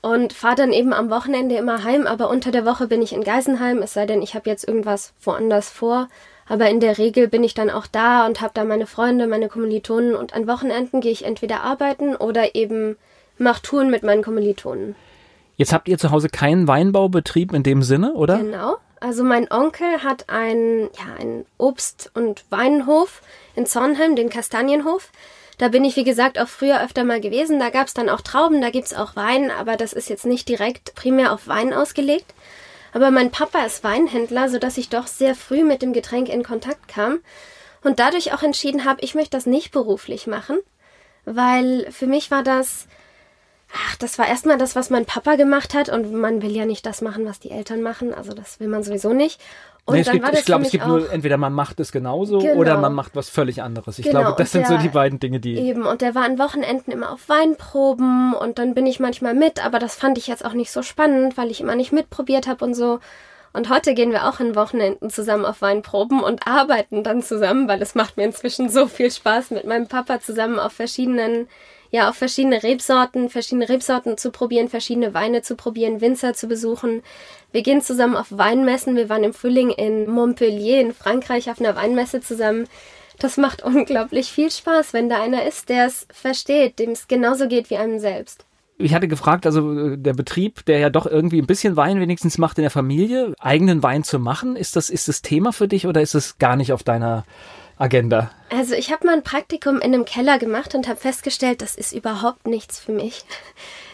Und fahre dann eben am Wochenende immer heim, aber unter der Woche bin ich in Geisenheim, es sei denn, ich habe jetzt irgendwas woanders vor. Aber in der Regel bin ich dann auch da und habe da meine Freunde, meine Kommilitonen und an Wochenenden gehe ich entweder arbeiten oder eben mache Touren mit meinen Kommilitonen. Jetzt habt ihr zu Hause keinen Weinbaubetrieb in dem Sinne, oder? Genau. Also mein Onkel hat einen, ja, einen Obst- und Weinhof in Zornheim, den Kastanienhof. Da bin ich, wie gesagt, auch früher öfter mal gewesen. Da gab's dann auch Trauben, da gibt's auch Wein, aber das ist jetzt nicht direkt primär auf Wein ausgelegt. Aber mein Papa ist Weinhändler, sodass ich doch sehr früh mit dem Getränk in Kontakt kam und dadurch auch entschieden habe, ich möchte das nicht beruflich machen, weil für mich war das ach, das war erstmal das, was mein Papa gemacht hat und man will ja nicht das machen, was die Eltern machen, also das will man sowieso nicht. Und nee, dann gibt, war das ich glaube, es gibt nur entweder man macht es genauso genau. oder man macht was völlig anderes. Ich genau. glaube, das sind der, so die beiden Dinge, die eben und der war an Wochenenden immer auf Weinproben und dann bin ich manchmal mit, aber das fand ich jetzt auch nicht so spannend, weil ich immer nicht mitprobiert habe und so. Und heute gehen wir auch an Wochenenden zusammen auf Weinproben und arbeiten dann zusammen, weil es macht mir inzwischen so viel Spaß mit meinem Papa zusammen auf verschiedenen ja auch verschiedene Rebsorten, verschiedene Rebsorten zu probieren, verschiedene Weine zu probieren, Winzer zu besuchen. Wir gehen zusammen auf Weinmessen. Wir waren im Frühling in Montpellier in Frankreich auf einer Weinmesse zusammen. Das macht unglaublich viel Spaß, wenn da einer ist, der es versteht, dem es genauso geht wie einem selbst. Ich hatte gefragt, also äh, der Betrieb, der ja doch irgendwie ein bisschen Wein wenigstens macht in der Familie, eigenen Wein zu machen, ist das, ist das Thema für dich oder ist es gar nicht auf deiner Agenda? Also ich habe mal ein Praktikum in einem Keller gemacht und habe festgestellt, das ist überhaupt nichts für mich.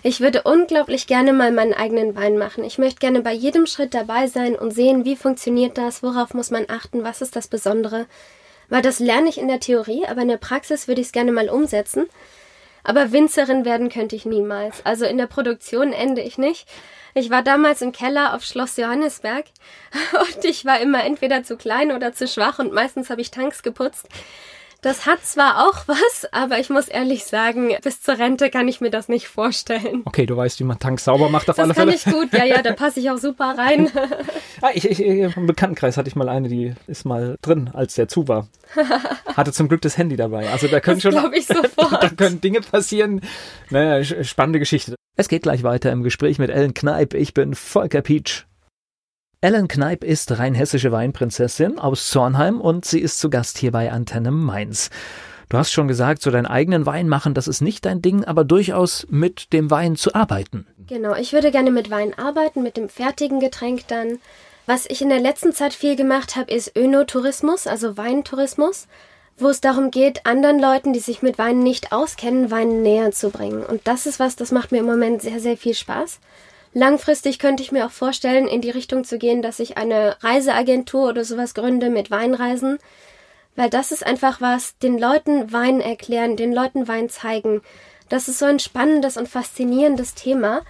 Ich würde unglaublich gerne mal meinen eigenen Wein machen. Ich möchte gerne bei jedem Schritt dabei sein und sehen, wie funktioniert das, worauf muss man achten, was ist das Besondere. Weil das lerne ich in der Theorie, aber in der Praxis würde ich es gerne mal umsetzen. Aber Winzerin werden könnte ich niemals. Also in der Produktion ende ich nicht. Ich war damals im Keller auf Schloss Johannesberg und ich war immer entweder zu klein oder zu schwach und meistens habe ich Tanks geputzt. Das hat zwar auch was, aber ich muss ehrlich sagen, bis zur Rente kann ich mir das nicht vorstellen. Okay, du weißt, wie man Tanks sauber macht auf das alle Fälle. Das kann ich gut, ja, ja, da passe ich auch super rein. ah, ich, ich, Im Bekanntenkreis hatte ich mal eine, die ist mal drin, als der zu war. Hatte zum Glück das Handy dabei. Also da können das schon, ich sofort. da können Dinge passieren. Naja, spannende Geschichte. Es geht gleich weiter im Gespräch mit Ellen Kneip. Ich bin Volker Pietsch. Ellen Kneip ist rheinhessische Weinprinzessin aus Zornheim und sie ist zu Gast hier bei Antenne Mainz. Du hast schon gesagt, so deinen eigenen Wein machen, das ist nicht dein Ding, aber durchaus mit dem Wein zu arbeiten. Genau, ich würde gerne mit Wein arbeiten, mit dem fertigen Getränk dann. Was ich in der letzten Zeit viel gemacht habe, ist Önotourismus, also Weintourismus, wo es darum geht, anderen Leuten, die sich mit Wein nicht auskennen, Wein näher zu bringen. Und das ist was, das macht mir im Moment sehr, sehr viel Spaß. Langfristig könnte ich mir auch vorstellen, in die Richtung zu gehen, dass ich eine Reiseagentur oder sowas gründe mit Weinreisen, weil das ist einfach was, den Leuten Wein erklären, den Leuten Wein zeigen. Das ist so ein spannendes und faszinierendes Thema.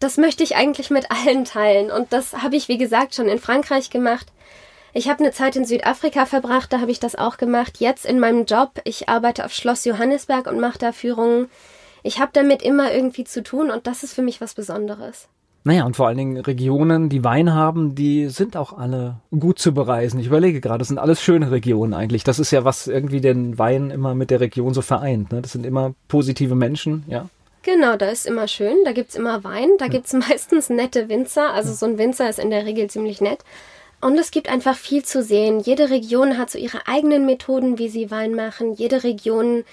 Das möchte ich eigentlich mit allen teilen. Und das habe ich, wie gesagt, schon in Frankreich gemacht. Ich habe eine Zeit in Südafrika verbracht, da habe ich das auch gemacht. Jetzt in meinem Job, ich arbeite auf Schloss Johannesberg und mache da Führungen. Ich habe damit immer irgendwie zu tun und das ist für mich was Besonderes. Naja, und vor allen Dingen Regionen, die Wein haben, die sind auch alle gut zu bereisen. Ich überlege gerade, das sind alles schöne Regionen eigentlich. Das ist ja, was irgendwie den Wein immer mit der Region so vereint. Ne? Das sind immer positive Menschen, ja. Genau, da ist immer schön, da gibt's immer Wein, da gibt's meistens nette Winzer. Also so ein Winzer ist in der Regel ziemlich nett. Und es gibt einfach viel zu sehen. Jede Region hat so ihre eigenen Methoden, wie sie Wein machen. Jede Region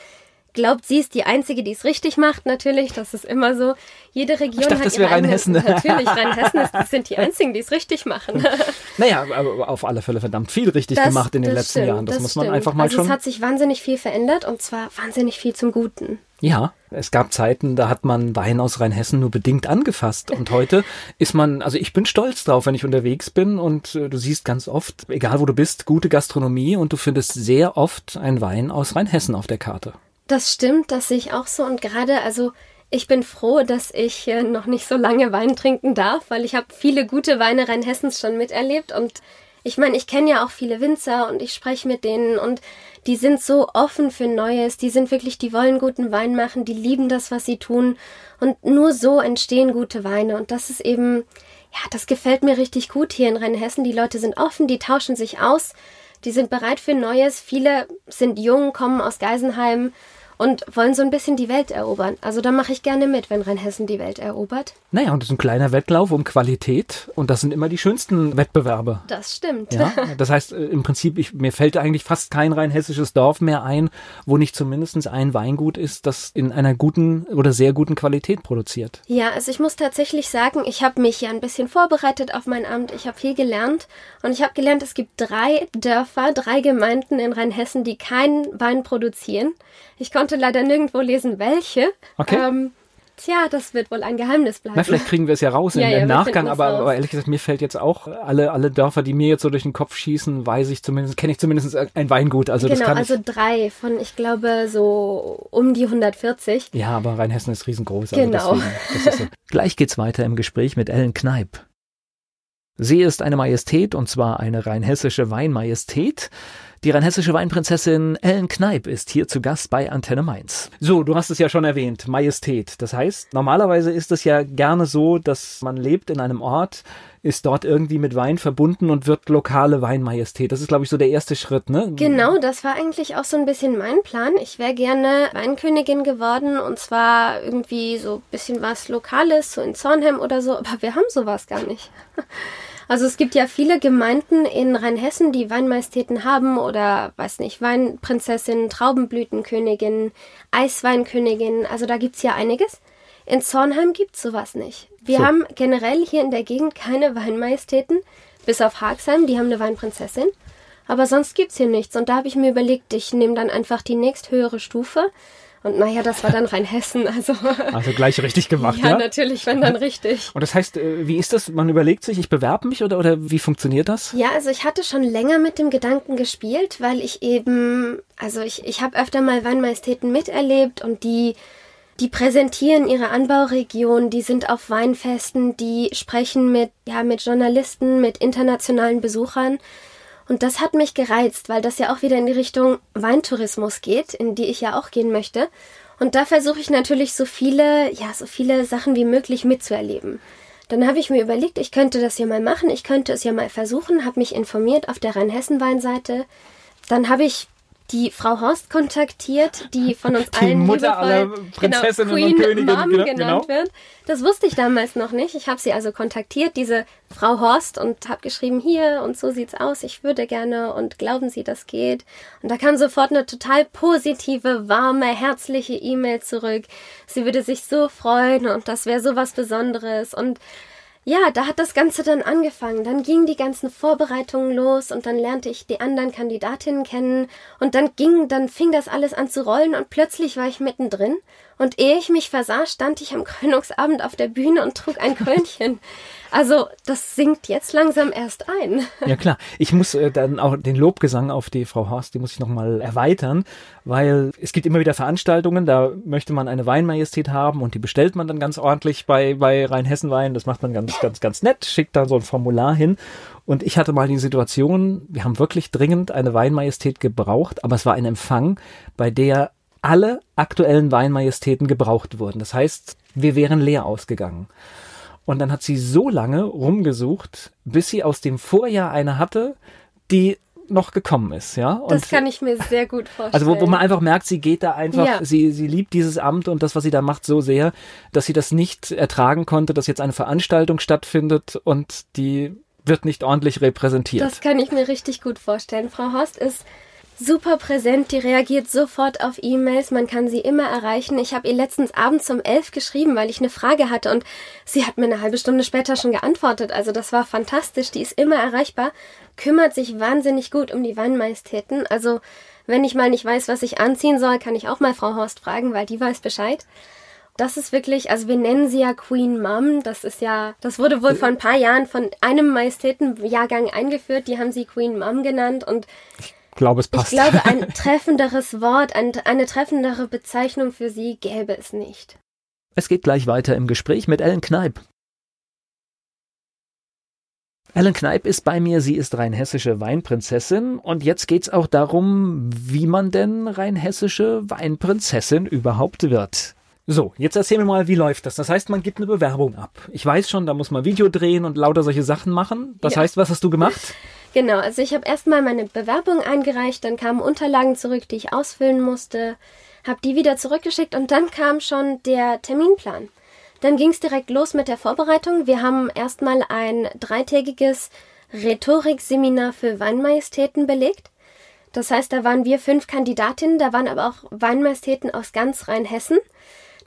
glaubt, sie ist die Einzige, die es richtig macht, natürlich. Das ist immer so. Jede Region ich dachte, hat das wäre Rheinhessen. Natürlich, Rheinhessen ist, sind die Einzigen, die es richtig machen. naja, aber auf alle Fälle verdammt viel richtig das, gemacht in den letzten stimmt, Jahren. Das, das muss man stimmt. einfach mal also schon. Es hat sich wahnsinnig viel verändert und zwar wahnsinnig viel zum Guten. Ja, es gab Zeiten, da hat man Wein aus Rheinhessen nur bedingt angefasst. Und heute ist man, also ich bin stolz drauf, wenn ich unterwegs bin und äh, du siehst ganz oft, egal wo du bist, gute Gastronomie und du findest sehr oft einen Wein aus Rheinhessen auf der Karte. Das stimmt, das sehe ich auch so. Und gerade, also ich bin froh, dass ich äh, noch nicht so lange Wein trinken darf, weil ich habe viele gute Weine Rheinhessens schon miterlebt. Und ich meine, ich kenne ja auch viele Winzer und ich spreche mit denen und die sind so offen für Neues. Die sind wirklich, die wollen guten Wein machen, die lieben das, was sie tun. Und nur so entstehen gute Weine. Und das ist eben, ja, das gefällt mir richtig gut hier in Rheinhessen. Die Leute sind offen, die tauschen sich aus. Die sind bereit für Neues. Viele sind jung, kommen aus Geisenheim und wollen so ein bisschen die Welt erobern. Also da mache ich gerne mit, wenn Rheinhessen die Welt erobert. Naja, und das ist ein kleiner Wettlauf um Qualität und das sind immer die schönsten Wettbewerbe. Das stimmt. Ja, das heißt, äh, im Prinzip, ich, mir fällt eigentlich fast kein rheinhessisches Dorf mehr ein, wo nicht zumindest ein Weingut ist, das in einer guten oder sehr guten Qualität produziert. Ja, also ich muss tatsächlich sagen, ich habe mich ja ein bisschen vorbereitet auf mein Amt. Ich habe viel gelernt und ich habe gelernt, es gibt drei Dörfer, drei Gemeinden in Rheinhessen, die keinen Wein produzieren. Ich konnte leider nirgendwo lesen, welche. Okay. Ähm, Tja, das wird wohl ein Geheimnis bleiben. Na, vielleicht kriegen wir es ja raus ja, ja, im Nachgang, aber, raus. aber, ehrlich gesagt, mir fällt jetzt auch alle, alle Dörfer, die mir jetzt so durch den Kopf schießen, weiß ich zumindest, kenne ich zumindest ein Weingut. Also genau, das kann also ich, drei von, ich glaube, so um die 140. Ja, aber Rheinhessen ist riesengroß. Genau. Also deswegen, so. Gleich geht's weiter im Gespräch mit Ellen Kneip. Sie ist eine Majestät, und zwar eine rheinhessische Weinmajestät. Die rheinhessische Weinprinzessin Ellen Kneip ist hier zu Gast bei Antenne Mainz. So, du hast es ja schon erwähnt, Majestät. Das heißt, normalerweise ist es ja gerne so, dass man lebt in einem Ort, ist dort irgendwie mit Wein verbunden und wird lokale Weinmajestät. Das ist, glaube ich, so der erste Schritt, ne? Genau, das war eigentlich auch so ein bisschen mein Plan. Ich wäre gerne Weinkönigin geworden und zwar irgendwie so ein bisschen was Lokales, so in Zornheim oder so, aber wir haben sowas gar nicht. Also es gibt ja viele Gemeinden in Rheinhessen, die Weinmajestäten haben oder, weiß nicht, Weinprinzessin, Traubenblütenkönigin, Eisweinkönigin. Also da gibt's ja einiges. In Zornheim gibt's sowas nicht. Wir So. haben generell hier in der Gegend keine Weinmajestäten, bis auf Hagsheim, die haben eine Weinprinzessin. Aber sonst gibt's hier nichts. Und da habe ich mir überlegt, ich nehme dann einfach die nächsthöhere Stufe. Und naja, das war dann Rheinhessen. Also Also gleich richtig gemacht, ja, ja? natürlich, wenn dann richtig. Und das heißt, äh, wie ist das? Man überlegt sich, ich bewerbe mich oder, oder wie funktioniert das? Ja, also ich hatte schon länger mit dem Gedanken gespielt, weil ich eben, also ich, ich habe öfter mal Weinmajestäten miterlebt und die, die präsentieren ihre Anbauregion, die sind auf Weinfesten, die sprechen mit, ja, mit Journalisten, mit internationalen Besuchern. Und das hat mich gereizt, weil das ja auch wieder in die Richtung Weintourismus geht, in die ich ja auch gehen möchte. Und da versuche ich natürlich so viele, ja, so viele Sachen wie möglich mitzuerleben. Dann habe ich mir überlegt, ich könnte das ja mal machen, ich könnte es ja mal versuchen, habe mich informiert auf der Rheinhessen-Weinseite. Dann habe ich die Frau Horst kontaktiert, die von uns Die allen Mutter aller Prinzessinnen genau, Queen und Königinnen, Mom genau, genannt genau. wird. Das wusste ich damals noch nicht. Ich habe sie also kontaktiert, diese Frau Horst, und habe geschrieben, hier und so sieht's aus, ich würde gerne und glauben Sie, das geht. Und da kam sofort eine total positive, warme, herzliche E-Mail zurück. Sie würde sich so freuen und das wäre so was Besonderes und ja, da hat das Ganze dann angefangen. Dann gingen die ganzen Vorbereitungen los und dann lernte ich die anderen Kandidatinnen kennen und dann ging, dann fing das alles an zu rollen und plötzlich war ich mittendrin und ehe ich mich versah, stand ich am Krönungsabend auf der Bühne und trug ein Krönchen. Also, das sinkt jetzt langsam erst ein. Ja klar, ich muss äh, dann auch den Lobgesang auf die Frau Horst, die muss ich nochmal erweitern, weil es gibt immer wieder Veranstaltungen, da möchte man eine Weinmajestät haben und die bestellt man dann ganz ordentlich bei, bei Rheinhessen-Wein. Das macht man ganz, ganz, ganz nett, schickt dann so ein Formular hin. Und ich hatte mal die Situation, wir haben wirklich dringend eine Weinmajestät gebraucht, aber es war ein Empfang, bei der alle aktuellen Weinmajestäten gebraucht wurden. Das heißt, wir wären leer ausgegangen. Und dann hat sie so lange rumgesucht, bis sie aus dem Vorjahr eine hatte, die noch gekommen ist, ja. Und Das kann ich mir sehr gut vorstellen. also wo, wo man einfach merkt, sie geht da einfach, Ja. sie, sie liebt dieses Amt und das, was sie da macht, so sehr, dass sie das nicht ertragen konnte, dass jetzt eine Veranstaltung stattfindet und die wird nicht ordentlich repräsentiert. Das kann ich mir richtig gut vorstellen. Frau Horst ist super präsent, die reagiert sofort auf E-Mails, man kann sie immer erreichen. Ich habe ihr letztens abends um elf geschrieben, weil ich eine Frage hatte und sie hat mir eine halbe Stunde später schon geantwortet. Also das war fantastisch, die ist immer erreichbar, kümmert sich wahnsinnig gut um die Weinmajestäten. Also wenn ich mal nicht weiß, was ich anziehen soll, kann ich auch mal Frau Horst fragen, weil die weiß Bescheid. Das ist wirklich, also wir nennen sie ja Queen Mom. Das ist ja, das wurde wohl vor ein paar Jahren von einem Majestätenjahrgang eingeführt. Die haben sie Queen Mom genannt und glaube, es ich passt. glaube, ein treffenderes Wort, ein, eine treffendere Bezeichnung für sie gäbe es nicht. Es geht gleich weiter im Gespräch mit Ellen Kneip. Ellen Kneip ist bei mir, sie ist rheinhessische Weinprinzessin und jetzt geht's auch darum, wie man denn rheinhessische Weinprinzessin überhaupt wird. So, jetzt erzähl mir mal, wie läuft das? Das heißt, man gibt eine Bewerbung ab. Ich weiß schon, da muss man Video drehen und lauter solche Sachen machen. Das Ja. heißt, was hast du gemacht? Genau, also ich habe erstmal meine Bewerbung eingereicht, dann kamen Unterlagen zurück, die ich ausfüllen musste, habe die wieder zurückgeschickt und dann kam schon der Terminplan. Dann ging es direkt los mit der Vorbereitung. Wir haben erstmal ein dreitägiges Rhetorikseminar für Weinmajestäten belegt. Das heißt, da waren wir fünf Kandidatinnen, da waren aber auch Weinmajestäten aus ganz Rheinhessen.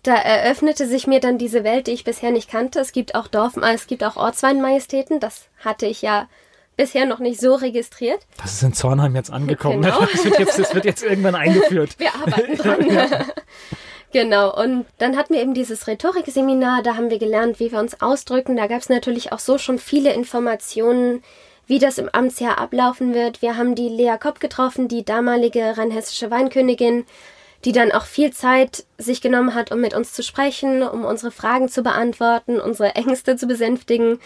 Da eröffnete sich mir dann diese Welt, die ich bisher nicht kannte. Es gibt auch Dorf, äh, es gibt auch Ortsweinmajestäten. Das hatte ich ja bisher noch nicht so registriert. Das ist in Zornheim jetzt angekommen. Genau. Das, wird jetzt, das wird jetzt irgendwann eingeführt. Wir arbeiten dran. genau, und dann hatten wir eben dieses Rhetorikseminar, da haben wir gelernt, wie wir uns ausdrücken. Da gab es natürlich auch so schon viele Informationen, wie das im Amtsjahr ablaufen wird. Wir haben die Lea Kopp getroffen, die damalige rheinhessische Weinkönigin, die dann auch viel Zeit sich genommen hat, um mit uns zu sprechen, um unsere Fragen zu beantworten, unsere Ängste zu besänftigen.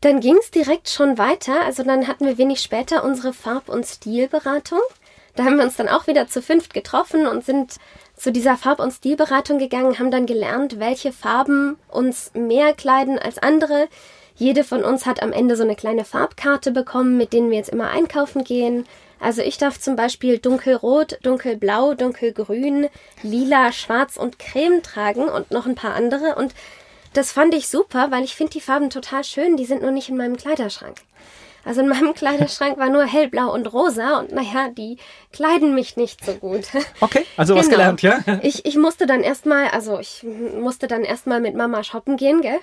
Dann ging es direkt schon weiter. Also dann hatten wir wenig später unsere Farb- und Stilberatung. Da haben wir uns dann auch wieder zu fünft getroffen und sind zu dieser Farb- und Stilberatung gegangen, haben dann gelernt, welche Farben uns mehr kleiden als andere. Jede von uns hat am Ende so eine kleine Farbkarte bekommen, mit denen wir jetzt immer einkaufen gehen. Also ich darf zum Beispiel dunkelrot, dunkelblau, dunkelgrün, lila, schwarz und creme tragen und noch ein paar andere. Und das fand ich super, weil ich finde die Farben total schön, die sind nur nicht in meinem Kleiderschrank. Also in meinem Kleiderschrank war nur hellblau und rosa und naja, die kleiden mich nicht so gut. Okay, also was Genau. gelernt, ja? Ich, ich musste dann erstmal, also ich musste dann erstmal mit Mama shoppen gehen, gell?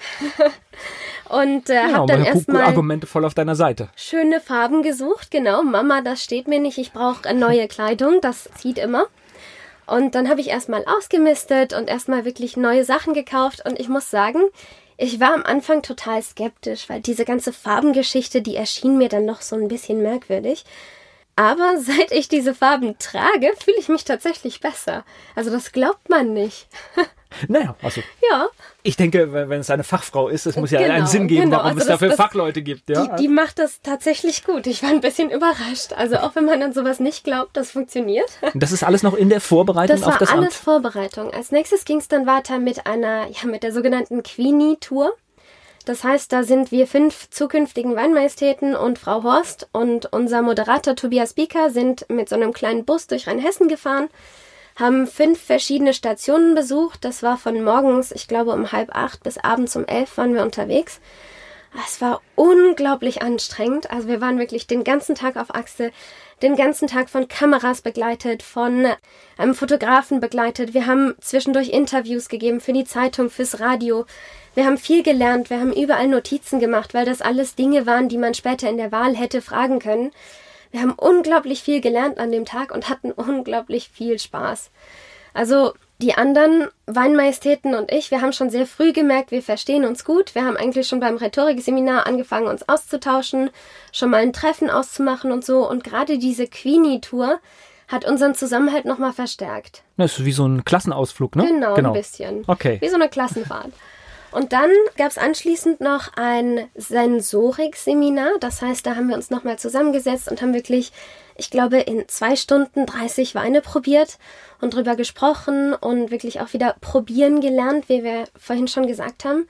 Und äh, Genau, hab dann erstmal Argumente voll auf deiner Seite. schöne Farben gesucht. Genau, Mama, das steht mir nicht. Ich brauche neue Kleidung. Das zieht immer. Und dann habe ich erstmal ausgemistet und erstmal wirklich neue Sachen gekauft. Und ich muss sagen, ich war am Anfang total skeptisch, weil diese ganze Farbengeschichte, die erschien mir dann noch so ein bisschen merkwürdig. Aber seit ich diese Farben trage, fühle ich mich tatsächlich besser. Also das glaubt man nicht. Naja, also Ja, ich denke, wenn es eine Fachfrau ist, es muss ja Genau, einen Sinn geben, genau. warum Also es das- dafür das- Fachleute gibt. Ja? die, die macht das tatsächlich gut. Ich war ein bisschen überrascht. Also auch wenn man an sowas nicht glaubt, das funktioniert. Und das ist alles noch in der Vorbereitung Das auf war das alles Amt. Vorbereitung. Als nächstes ging es dann weiter mit einer, ja, mit der sogenannten Queenie-Tour. Das heißt, da sind wir fünf zukünftigen Weinmajestäten und Frau Horst und unser Moderator Tobias Bieker sind mit so einem kleinen Bus durch Rheinhessen gefahren, haben fünf verschiedene Stationen besucht. Das war von morgens, ich glaube, um halb acht bis abends um elf waren wir unterwegs. Es war unglaublich anstrengend. Also wir waren wirklich den ganzen Tag auf Achse, den ganzen Tag von Kameras begleitet, von einem Fotografen begleitet. Wir haben zwischendurch Interviews gegeben für die Zeitung, fürs Radio. Wir haben viel gelernt, wir haben überall Notizen gemacht, weil das alles Dinge waren, die man später in der Wahl hätte fragen können. Wir haben unglaublich viel gelernt an dem Tag und hatten unglaublich viel Spaß. Also die anderen Weinmajestäten und ich, wir haben schon sehr früh gemerkt, wir verstehen uns gut. Wir haben eigentlich schon beim Rhetorikseminar angefangen, uns auszutauschen, schon mal ein Treffen auszumachen und so. Und gerade diese Queenie-Tour hat unseren Zusammenhalt nochmal verstärkt. Das ist wie so ein Klassenausflug, ne? Genau, genau, ein bisschen. Okay. Wie so eine Klassenfahrt. Und dann gab es anschließend noch ein Sensorik-Seminar. Das heißt, da haben wir uns nochmal zusammengesetzt und haben wirklich, ich glaube, in zwei Stunden 30 Weine probiert und drüber gesprochen und wirklich auch wieder probieren gelernt, wie wir vorhin schon gesagt haben.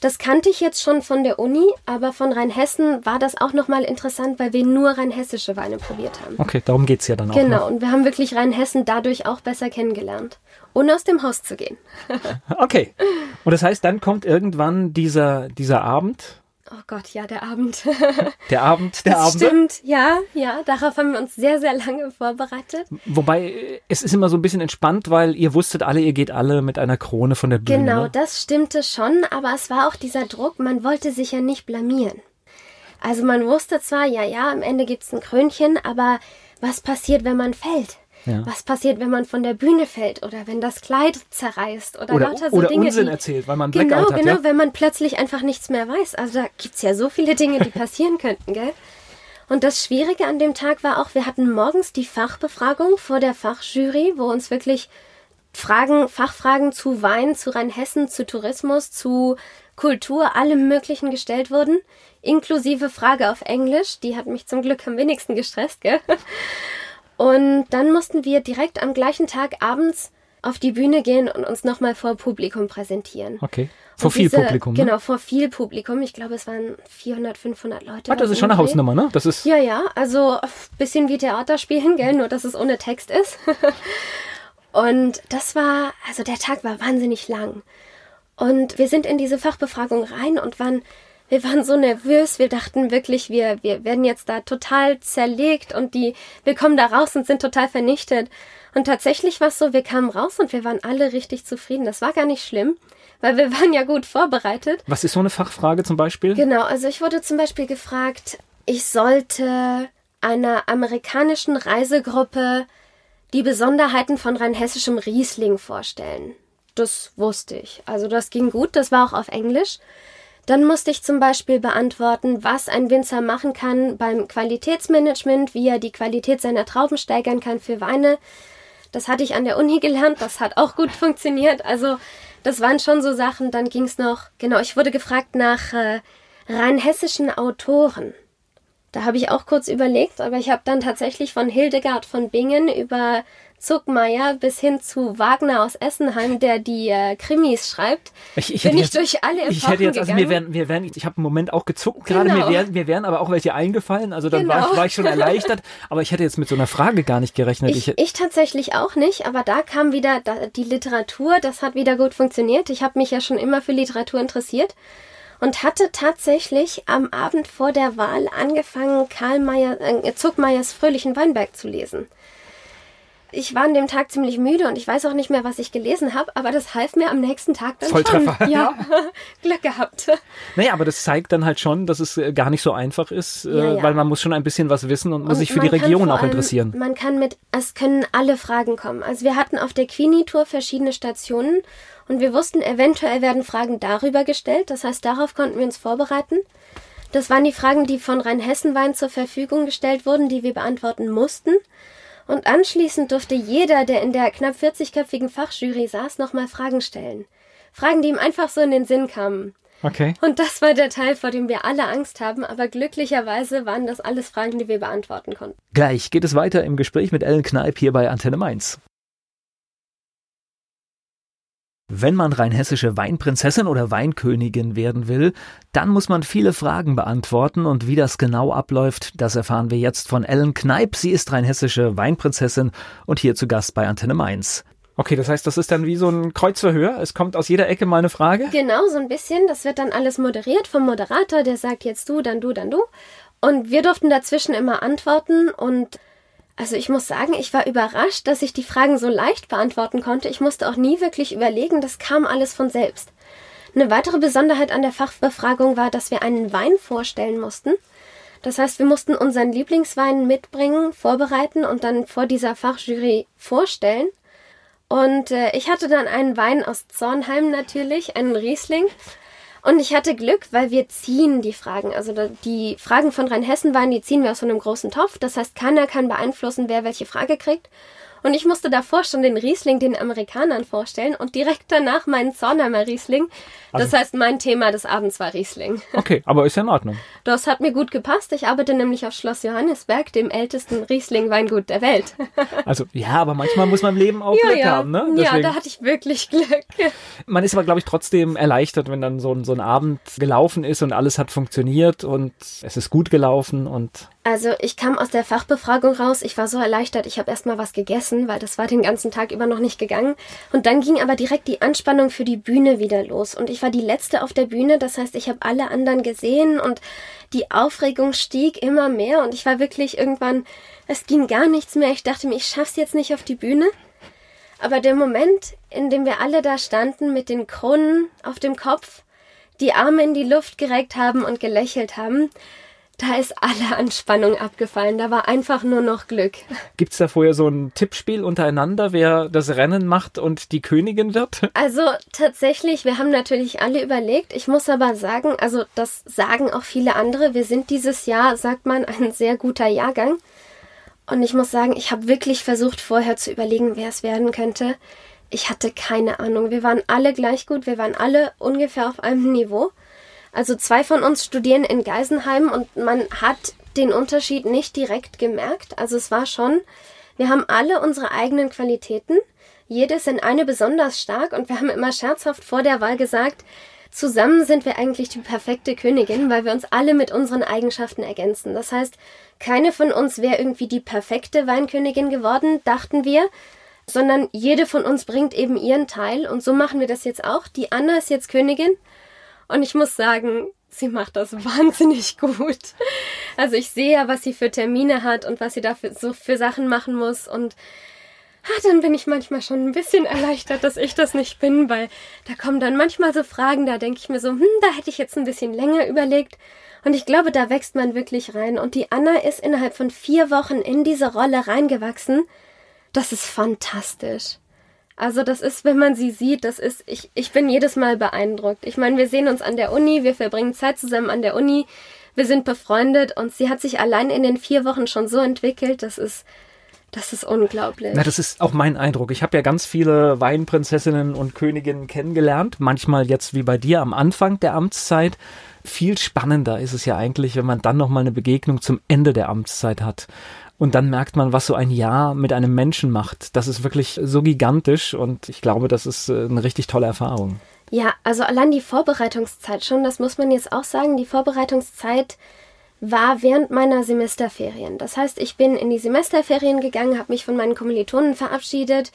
Das kannte ich jetzt schon von der Uni, aber von Rheinhessen war das auch nochmal interessant, weil wir nur rheinhessische Weine probiert haben. Okay, darum geht es ja dann auch. Genau, noch. und wir haben wirklich Rheinhessen dadurch auch besser kennengelernt. Ohne aus dem Haus zu gehen. okay. Und das heißt, dann kommt irgendwann dieser, dieser Abend, Oh Gott, ja, der Abend. Der Abend, der das Abend. Stimmt, ja, ja, darauf haben wir uns sehr, sehr lange vorbereitet. Wobei, es ist immer so ein bisschen entspannt, weil ihr wusstet alle, ihr geht alle mit einer Krone von der Bühne. Genau, ne? das stimmte schon, aber es war auch dieser Druck, man wollte sich ja nicht blamieren. Also man wusste zwar, ja, ja, am Ende gibt's ein Krönchen, aber was passiert, wenn man fällt? Ja. Was passiert, wenn man von der Bühne fällt oder wenn das Kleid zerreißt oder, oder lauter so oder Dinge. Unsinn die, erzählt, weil man Genau, Blackout hat, genau, ja? wenn man plötzlich einfach nichts mehr weiß. Also da gibt's ja so viele Dinge, die passieren könnten, gell? Und das Schwierige an dem Tag war auch, wir hatten morgens die Fachbefragung vor der Fachjury, wo uns wirklich Fragen, Fachfragen zu Wein, zu Rheinhessen, zu Tourismus, zu Kultur, allem Möglichen gestellt wurden, inklusive Frage auf Englisch. Die hat mich zum Glück am wenigsten gestresst, gell? Und dann mussten wir direkt am gleichen Tag abends auf die Bühne gehen und uns nochmal vor Publikum präsentieren. Okay. Vor Und viel diese- Publikum. Ne? Genau, vor viel Publikum. Ich glaube, es waren 400, 500 Leute. Ah, das ist schon eine. Hausnummer, ne? Das ist. Ja, ja, also bisschen wie Theater spielen, gell, nur dass es ohne Text ist. Und das war, also der Tag war wahnsinnig lang. Und wir sind in diese Fachbefragung rein und waren, wir waren so nervös, wir dachten wirklich, wir, wir werden jetzt da total zerlegt und die, wir kommen da raus und sind total vernichtet. Und tatsächlich war es so, wir kamen raus und wir waren alle richtig zufrieden. Das war gar nicht schlimm, weil wir waren ja gut vorbereitet. Was ist so eine Fachfrage zum Beispiel? Genau, also ich wurde zum Beispiel gefragt, ich sollte einer amerikanischen Reisegruppe die Besonderheiten von rheinhessischem Riesling vorstellen. Das wusste ich. Also das ging gut, das war auch auf Englisch. Dann musste ich zum Beispiel beantworten, was ein Winzer machen kann beim Qualitätsmanagement, wie er die Qualität seiner Trauben steigern kann für Weine. Das hatte ich an der Uni gelernt, das hat auch gut funktioniert. Also das waren schon so Sachen. Dann ging es noch, genau, ich wurde gefragt nach äh, rheinhessischen Autoren. Da habe ich auch kurz überlegt, aber ich habe dann tatsächlich von Hildegard von Bingen über Zuckmeier bis hin zu Wagner aus Essenheim, der die äh, Krimis schreibt, Ich, ich bin ich jetzt, durch alle Epochen ich hätte jetzt, also gegangen. mir wären, mir wären, ich habe einen Moment auch gezuckt gerade, Genau. mir wären, mir wären aber auch welche eingefallen, also dann war, Genau. ich, war ich schon erleichtert, aber ich hätte jetzt mit so einer Frage gar nicht gerechnet. Ich, ich tatsächlich auch nicht, aber da kam wieder da, die Literatur, das hat wieder gut funktioniert. Ich habe mich ja schon immer für Literatur interessiert und hatte tatsächlich am Abend vor der Wahl angefangen, Karl Mayer, äh, Zuckmeyers Fröhlichen Weinberg zu lesen. Ich war an dem Tag ziemlich müde und ich weiß auch nicht mehr, was ich gelesen habe, aber das half mir am nächsten Tag dann Volltreffer, schon. Ja, Glück gehabt. naja, aber das zeigt dann halt schon, dass es äh, gar nicht so einfach ist, äh, Ja, ja. weil man muss schon ein bisschen was wissen und muss Und sich für die Region auch allem- interessieren. Man kann mit, es können alle Fragen kommen. Also wir hatten auf der Queenie-Tour verschiedene Stationen und wir wussten, eventuell werden Fragen darüber gestellt. Das heißt, darauf konnten wir uns vorbereiten. Das waren die Fragen, die von Rheinhessen-Wein zur Verfügung gestellt wurden, die wir beantworten mussten. Und anschließend durfte jeder, der in der knapp 40-köpfigen Fachjury saß, nochmal Fragen stellen. Fragen, die ihm einfach so in den Sinn kamen. Okay. Und das war der Teil, vor dem wir alle Angst haben, aber glücklicherweise waren das alles Fragen, die wir beantworten konnten. Gleich geht es weiter im Gespräch mit Ellen Kneip hier bei Antenne Mainz. Wenn man rheinhessische Weinprinzessin oder Weinkönigin werden will, dann muss man viele Fragen beantworten und wie das genau abläuft, das erfahren wir jetzt von Ellen Kneip. Sie ist rheinhessische Weinprinzessin und hier zu Gast bei Antenne Mainz. Okay, das heißt, das ist dann wie so ein Kreuzverhör. Es kommt aus jeder Ecke mal eine Frage. Genau, so ein bisschen. Das wird dann alles moderiert vom Moderator, der sagt jetzt du, dann du, dann du. Und wir durften dazwischen immer antworten und also ich muss sagen, ich war überrascht, dass ich die Fragen so leicht beantworten konnte. Ich musste auch nie wirklich überlegen, das kam alles von selbst. Eine weitere Besonderheit an der Fachbefragung war, dass wir einen Wein vorstellen mussten. Das heißt, wir mussten unseren Lieblingswein mitbringen, vorbereiten und dann vor dieser Fachjury vorstellen. Und äh, ich hatte dann einen Wein aus Zornheim natürlich, einen Riesling. Und ich hatte Glück, weil wir ziehen die Fragen. Also die Fragen von Rheinhessen waren, die ziehen wir aus so einem großen Topf. Das heißt, keiner kann beeinflussen, wer welche Frage kriegt. Und ich musste davor schon den Riesling den Amerikanern vorstellen und direkt danach meinen Zornheimer Riesling. Das also, heißt, mein Thema des Abends war Riesling. Okay, aber ist ja in Ordnung. Das hat mir gut gepasst. Ich arbeite nämlich auf Schloss Johannesberg, dem ältesten Riesling-Weingut der Welt. Also ja, aber manchmal muss man im Leben auch ja, Glück ja. haben, ne? Deswegen. Ja, da hatte ich wirklich Glück. Man ist aber, glaube ich, trotzdem erleichtert, wenn dann so ein, so ein Abend gelaufen ist und alles hat funktioniert und es ist gut gelaufen und also ich kam aus der Fachbefragung raus, ich war so erleichtert, ich habe erstmal was gegessen, weil das war den ganzen Tag über noch nicht gegangen. Und dann ging aber direkt die Anspannung für die Bühne wieder los. Und ich war die letzte auf der Bühne, das heißt, ich habe alle anderen gesehen und die Aufregung stieg immer mehr und ich war wirklich irgendwann, es ging gar nichts mehr. Ich dachte mir, ich schaff's jetzt nicht auf die Bühne. Aber der Moment, in dem wir alle da standen mit den Kronen auf dem Kopf, die Arme in die Luft gereckt haben und gelächelt haben, da ist alle Anspannung abgefallen. Da war einfach nur noch Glück. Gibt es da vorher so ein Tippspiel untereinander, wer das Rennen macht und die Königin wird? Also tatsächlich, wir haben natürlich alle überlegt. Ich muss aber sagen, also das sagen auch viele andere. Wir sind dieses Jahr, sagt man, ein sehr guter Jahrgang. Und ich muss sagen, ich habe wirklich versucht, vorher zu überlegen, wer es werden könnte. Ich hatte keine Ahnung. Wir waren alle gleich gut. Wir waren alle ungefähr auf einem Niveau. Also zwei von uns studieren in Geisenheim und man hat den Unterschied nicht direkt gemerkt. Also es war schon, wir haben alle unsere eigenen Qualitäten. Jedes in eine besonders stark und wir haben immer scherzhaft vor der Wahl gesagt, zusammen sind wir eigentlich die perfekte Königin, weil wir uns alle mit unseren Eigenschaften ergänzen. Das heißt, keine von uns wäre irgendwie die perfekte Weinkönigin geworden, dachten wir, sondern jede von uns bringt eben ihren Teil und so machen wir das jetzt auch. Die Anna ist jetzt Königin und ich muss sagen, sie macht das wahnsinnig gut. Also ich sehe ja, was sie für Termine hat und was sie dafür so für Sachen machen muss und ah, dann bin ich manchmal schon ein bisschen erleichtert, dass ich das nicht bin, weil da kommen dann manchmal so Fragen, da denke ich mir so, hm, da hätte ich jetzt ein bisschen länger überlegt. Und ich glaube, da wächst man wirklich rein. Und die Anna ist innerhalb von vier Wochen in diese Rolle reingewachsen. Das ist fantastisch. Also das ist, wenn man sie sieht, das ist, ich, ich bin jedes Mal beeindruckt. Ich meine, wir sehen uns an der Uni, wir verbringen Zeit zusammen an der Uni, wir sind befreundet und sie hat sich allein in den vier Wochen schon so entwickelt, das ist, das ist unglaublich. Na, das ist auch mein Eindruck. Ich habe ja ganz viele Weinprinzessinnen und Königinnen kennengelernt, manchmal jetzt wie bei dir am Anfang der Amtszeit. Viel spannender ist es ja eigentlich, wenn man dann nochmal eine Begegnung zum Ende der Amtszeit hat. Und dann merkt man, was so ein Jahr mit einem Menschen macht. Das ist wirklich so gigantisch und ich glaube, das ist äh, eine richtig tolle Erfahrung. Ja, also allein die Vorbereitungszeit schon, das muss man jetzt auch sagen, die Vorbereitungszeit war während meiner Semesterferien. Das heißt, ich bin in die Semesterferien gegangen, habe mich von meinen Kommilitonen verabschiedet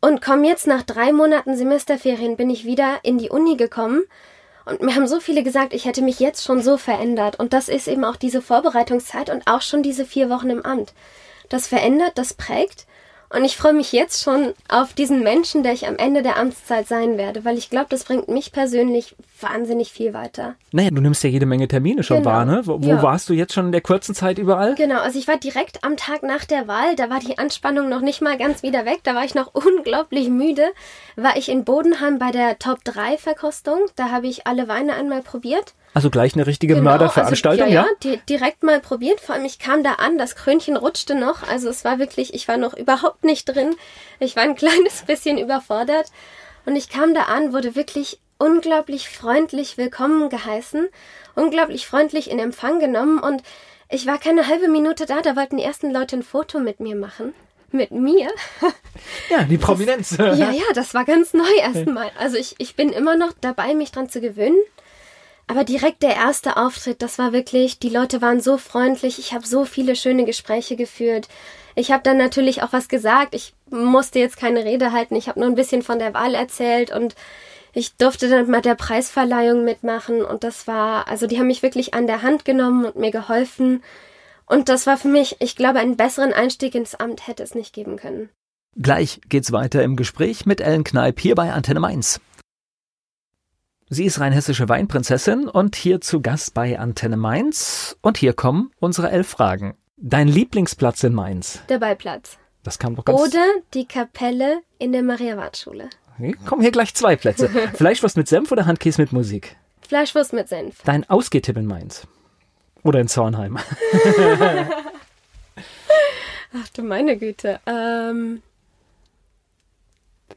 und komme jetzt nach drei Monaten Semesterferien bin ich wieder in die Uni gekommen und mir haben so viele gesagt, ich hätte mich jetzt schon so verändert. Und das ist eben auch diese Vorbereitungszeit und auch schon diese vier Wochen im Amt. Das verändert, das prägt. Und ich freue mich jetzt schon auf diesen Menschen, der ich am Ende der Amtszeit sein werde, weil ich glaube, das bringt mich persönlich wahnsinnig viel weiter. Naja, du nimmst ja jede Menge Termine schon genau. wahr, ne? Wo, wo ja. warst du jetzt schon in der kurzen Zeit überall? Genau, also ich war direkt am Tag nach der Wahl, da war die Anspannung noch nicht mal ganz wieder weg, da war ich noch unglaublich müde, war ich in Bodenheim bei der Top 3 Verkostung, da habe ich alle Weine einmal probiert. Also gleich eine richtige genau, Mörderveranstaltung, also, ja? Ja, ja direkt mal probiert. Vor allem, ich kam da an, das Krönchen rutschte noch. Also es war wirklich, ich war noch überhaupt nicht drin. Ich war ein kleines bisschen überfordert. Und ich kam da an, wurde wirklich unglaublich freundlich willkommen geheißen, unglaublich freundlich in Empfang genommen und ich war keine halbe Minute da, da wollten die ersten Leute ein Foto mit mir machen. Mit mir? Ja, die Prominenz. Das, ja, ja, das war ganz neu erstmal. Also ich, ich bin immer noch dabei, mich dran zu gewöhnen. Aber direkt der erste Auftritt, das war wirklich, die Leute waren so freundlich, ich habe so viele schöne Gespräche geführt. Ich habe dann natürlich auch was gesagt. Ich musste jetzt keine Rede halten. Ich habe nur ein bisschen von der Wahl erzählt und ich durfte dann mit der Preisverleihung mitmachen und das war, also die haben mich wirklich an der Hand genommen und mir geholfen. Und das war für mich, ich glaube, einen besseren Einstieg ins Amt hätte es nicht geben können. Gleich geht's weiter im Gespräch mit Ellen Kneip hier bei Antenne Mainz. Sie ist rheinhessische Weinprinzessin und hier zu Gast bei Antenne Mainz. Und hier kommen unsere elf Fragen. Dein Lieblingsplatz in Mainz? Der Ballplatz. Das kam doch ganz... Oder die Kapelle in der Maria-Wart-Schule. Kommen hier gleich zwei Plätze. Fleischwurst mit Senf oder Handkäse mit Musik? Fleischwurst mit Senf. Dein Ausgehtipp in Mainz? Oder in Zornheim? Ach du meine Güte. Ähm...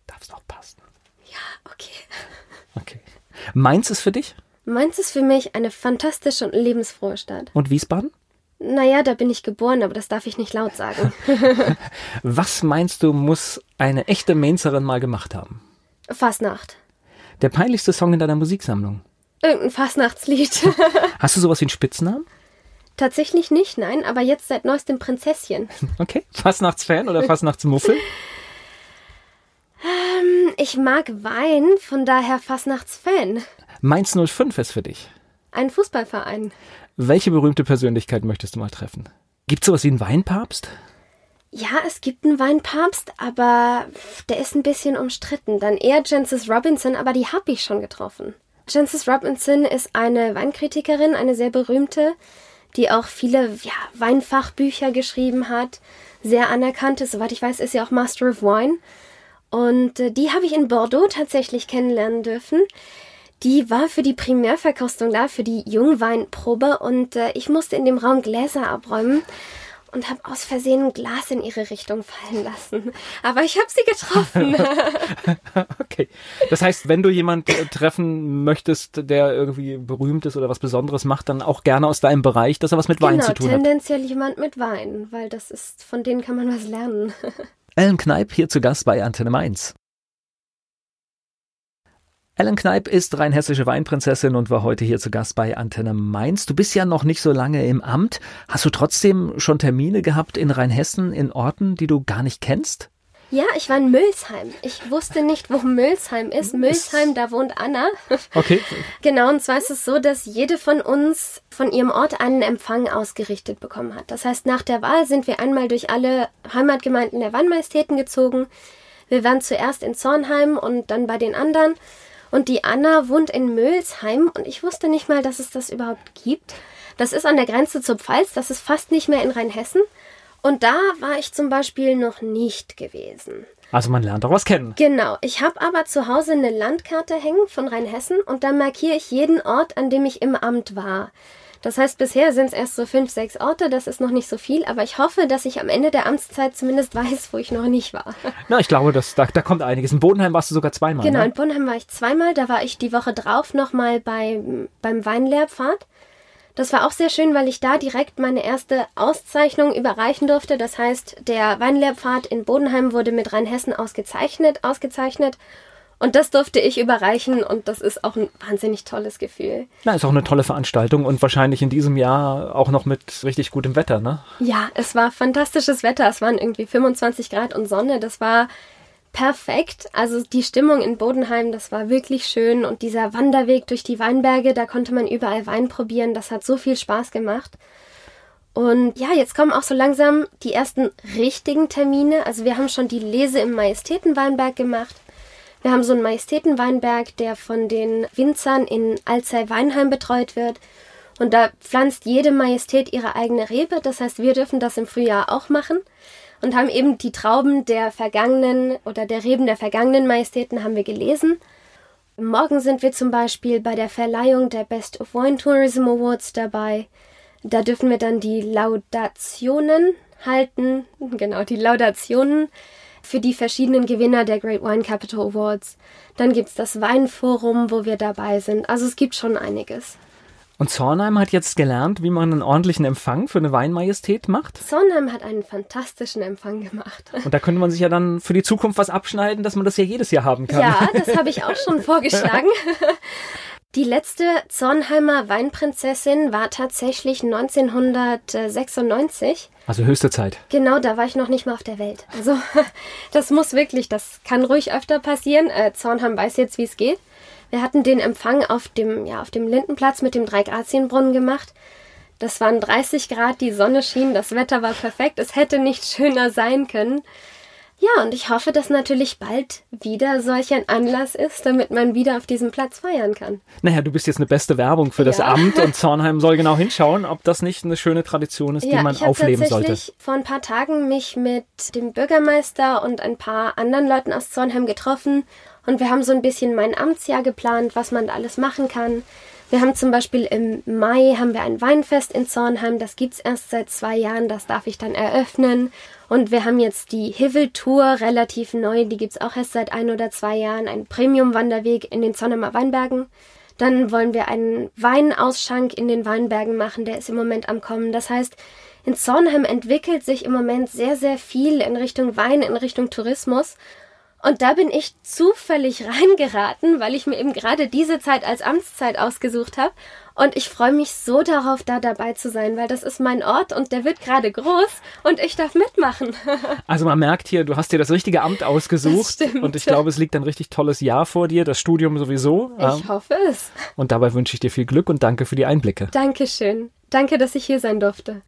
Darf's auch passen. Ja, okay. Okay. Mainz ist für dich? Mainz ist für mich eine fantastische und lebensfrohe Stadt. Und Wiesbaden? Naja, da bin ich geboren, aber das darf ich nicht laut sagen. Was meinst du, muss eine echte Mainzerin mal gemacht haben? Fastnacht. Der peinlichste Song in deiner Musiksammlung? Irgendein Fastnachtslied. Hast du sowas wie einen Spitznamen? Tatsächlich nicht, nein, aber jetzt seit neuestem Prinzesschen. Okay. Fastnachtsfan oder Fastnachtsmuffel? ähm, ich mag Wein, von daher Fastnachtsfan. Mainz 05 ist für dich. Ein Fußballverein. Welche berühmte Persönlichkeit möchtest du mal treffen? Gibt es sowas wie einen Weinpapst? Ja, es gibt einen Weinpapst, aber der ist ein bisschen umstritten. Dann eher Jancis Robinson, aber die habe ich schon getroffen. Jancis Robinson ist eine Weinkritikerin, eine sehr berühmte, die auch viele ja, Weinfachbücher geschrieben hat. Sehr anerkannt ist, soweit ich weiß, ist sie auch Master of Wine. Und äh, die habe ich in Bordeaux tatsächlich kennenlernen dürfen. Die war für die Primärverkostung da, für die Jungweinprobe und äh, ich musste in dem Raum Gläser abräumen und habe aus Versehen ein Glas in ihre Richtung fallen lassen. Aber ich habe sie getroffen. okay. Das heißt, wenn du jemand äh, treffen möchtest, der irgendwie berühmt ist oder was Besonderes macht, dann auch gerne aus deinem Bereich, dass er was mit genau, Wein zu tun tendenziell hat. jemand mit Wein, weil das ist, von denen kann man was lernen. Ellen Kneip hier zu Gast bei Antenne Mainz. Ellen Kneip ist rheinhessische Weinprinzessin und war heute hier zu Gast bei Antenne Mainz. Du bist ja noch nicht so lange im Amt. Hast du trotzdem schon Termine gehabt in Rheinhessen, in Orten, die du gar nicht kennst? Ja, ich war in Mülsheim. Ich wusste nicht, wo Mülsheim ist. Mülsheim, da wohnt Anna. Okay. Genau, und zwar ist es so, dass jede von uns von ihrem Ort einen Empfang ausgerichtet bekommen hat. Das heißt, nach der Wahl sind wir einmal durch alle Heimatgemeinden der Wannmajestäten gezogen. Wir waren zuerst in Zornheim und dann bei den anderen. Und die Anna wohnt in Mölsheim und ich wusste nicht mal, dass es das überhaupt gibt. Das ist an der Grenze zur Pfalz, das ist fast nicht mehr in Rheinhessen. Und da war ich zum Beispiel noch nicht gewesen. Also man lernt auch was kennen. Genau. Ich habe aber zu Hause eine Landkarte hängen von Rheinhessen und da markiere ich jeden Ort, an dem ich im Amt war. Das heißt, bisher sind es erst so fünf, sechs Orte, das ist noch nicht so viel, aber ich hoffe, dass ich am Ende der Amtszeit zumindest weiß, wo ich noch nicht war. Na, ich glaube, das, da, da kommt einiges. In Bodenheim warst du sogar zweimal. Genau, ne? in Bodenheim war ich zweimal, da war ich die Woche drauf nochmal bei, beim Weinlehrpfad. Das war auch sehr schön, weil ich da direkt meine erste Auszeichnung überreichen durfte. Das heißt, der Weinlehrpfad in Bodenheim wurde mit Rheinhessen ausgezeichnet, ausgezeichnet und das durfte ich überreichen und das ist auch ein wahnsinnig tolles Gefühl. Na, ist auch eine tolle Veranstaltung und wahrscheinlich in diesem Jahr auch noch mit richtig gutem Wetter, ne? Ja, es war fantastisches Wetter. Es waren irgendwie 25 Grad und Sonne. Das war perfekt. Also die Stimmung in Bodenheim, das war wirklich schön und dieser Wanderweg durch die Weinberge, da konnte man überall Wein probieren. Das hat so viel Spaß gemacht. Und ja, jetzt kommen auch so langsam die ersten richtigen Termine. Also wir haben schon die Lese im Majestätenweinberg gemacht. Wir haben so einen Majestätenweinberg, der von den Winzern in Alzey-Weinheim betreut wird. Und da pflanzt jede Majestät ihre eigene Rebe. Das heißt, wir dürfen das im Frühjahr auch machen. Und haben eben die Trauben der vergangenen oder der Reben der vergangenen Majestäten haben wir gelesen. Morgen sind wir zum Beispiel bei der Verleihung der Best of Wine Tourism Awards dabei. Da dürfen wir dann die Laudationen halten. Genau, die Laudationen für die verschiedenen Gewinner der Great Wine Capital Awards. Dann gibt es das Weinforum, wo wir dabei sind. Also es gibt schon einiges. Und Zornheim hat jetzt gelernt, wie man einen ordentlichen Empfang für eine Weinmajestät macht. Zornheim hat einen fantastischen Empfang gemacht. Und da könnte man sich ja dann für die Zukunft was abschneiden, dass man das ja jedes Jahr haben kann. Ja, das habe ich auch schon vorgeschlagen. Die letzte Zornheimer Weinprinzessin war tatsächlich 1996. Also höchste Zeit. Genau, da war ich noch nicht mal auf der Welt. Also das muss wirklich, das kann ruhig öfter passieren. Äh, Zornheim weiß jetzt, wie es geht. Wir hatten den Empfang auf dem, ja, auf dem Lindenplatz mit dem Dreigrazienbrunnen gemacht. Das waren 30 Grad, die Sonne schien, das Wetter war perfekt. Es hätte nicht schöner sein können. Ja, und ich hoffe, dass natürlich bald wieder solch ein Anlass ist, damit man wieder auf diesem Platz feiern kann. Naja, du bist jetzt eine beste Werbung für das Ja. Amt und Zornheim soll genau hinschauen, ob das nicht eine schöne Tradition ist, die man ich habe aufleben tatsächlich sollte. vor ein paar Tagen mich mit dem Bürgermeister und ein paar anderen Leuten aus Zornheim getroffen und wir haben so ein bisschen mein Amtsjahr geplant, was man da alles machen kann. Wir haben zum Beispiel im Mai haben wir ein Weinfest in Zornheim, das gibt's erst seit zwei Jahren, das darf ich dann eröffnen. Und wir haben jetzt die Hivel-Tour, relativ neu, die gibt's auch erst seit ein oder zwei Jahren, ein Premium-Wanderweg in den Zornheimer Weinbergen. Dann wollen wir einen Weinausschank in den Weinbergen machen, der ist im Moment am Kommen. Das heißt, in Zornheim entwickelt sich im Moment sehr, sehr viel in Richtung Wein, in Richtung Tourismus. Und da bin ich zufällig reingeraten, weil ich mir eben gerade diese Zeit als Amtszeit ausgesucht habe. Und ich freue mich so darauf, da dabei zu sein, weil das ist mein Ort und der wird gerade groß und ich darf mitmachen. Also man merkt hier, du hast dir das richtige Amt ausgesucht und ich glaube, es liegt ein richtig tolles Jahr vor dir, das Studium sowieso. Ich hoffe es. Und dabei wünsche ich dir viel Glück und danke für die Einblicke. Dankeschön. Danke, dass ich hier sein durfte.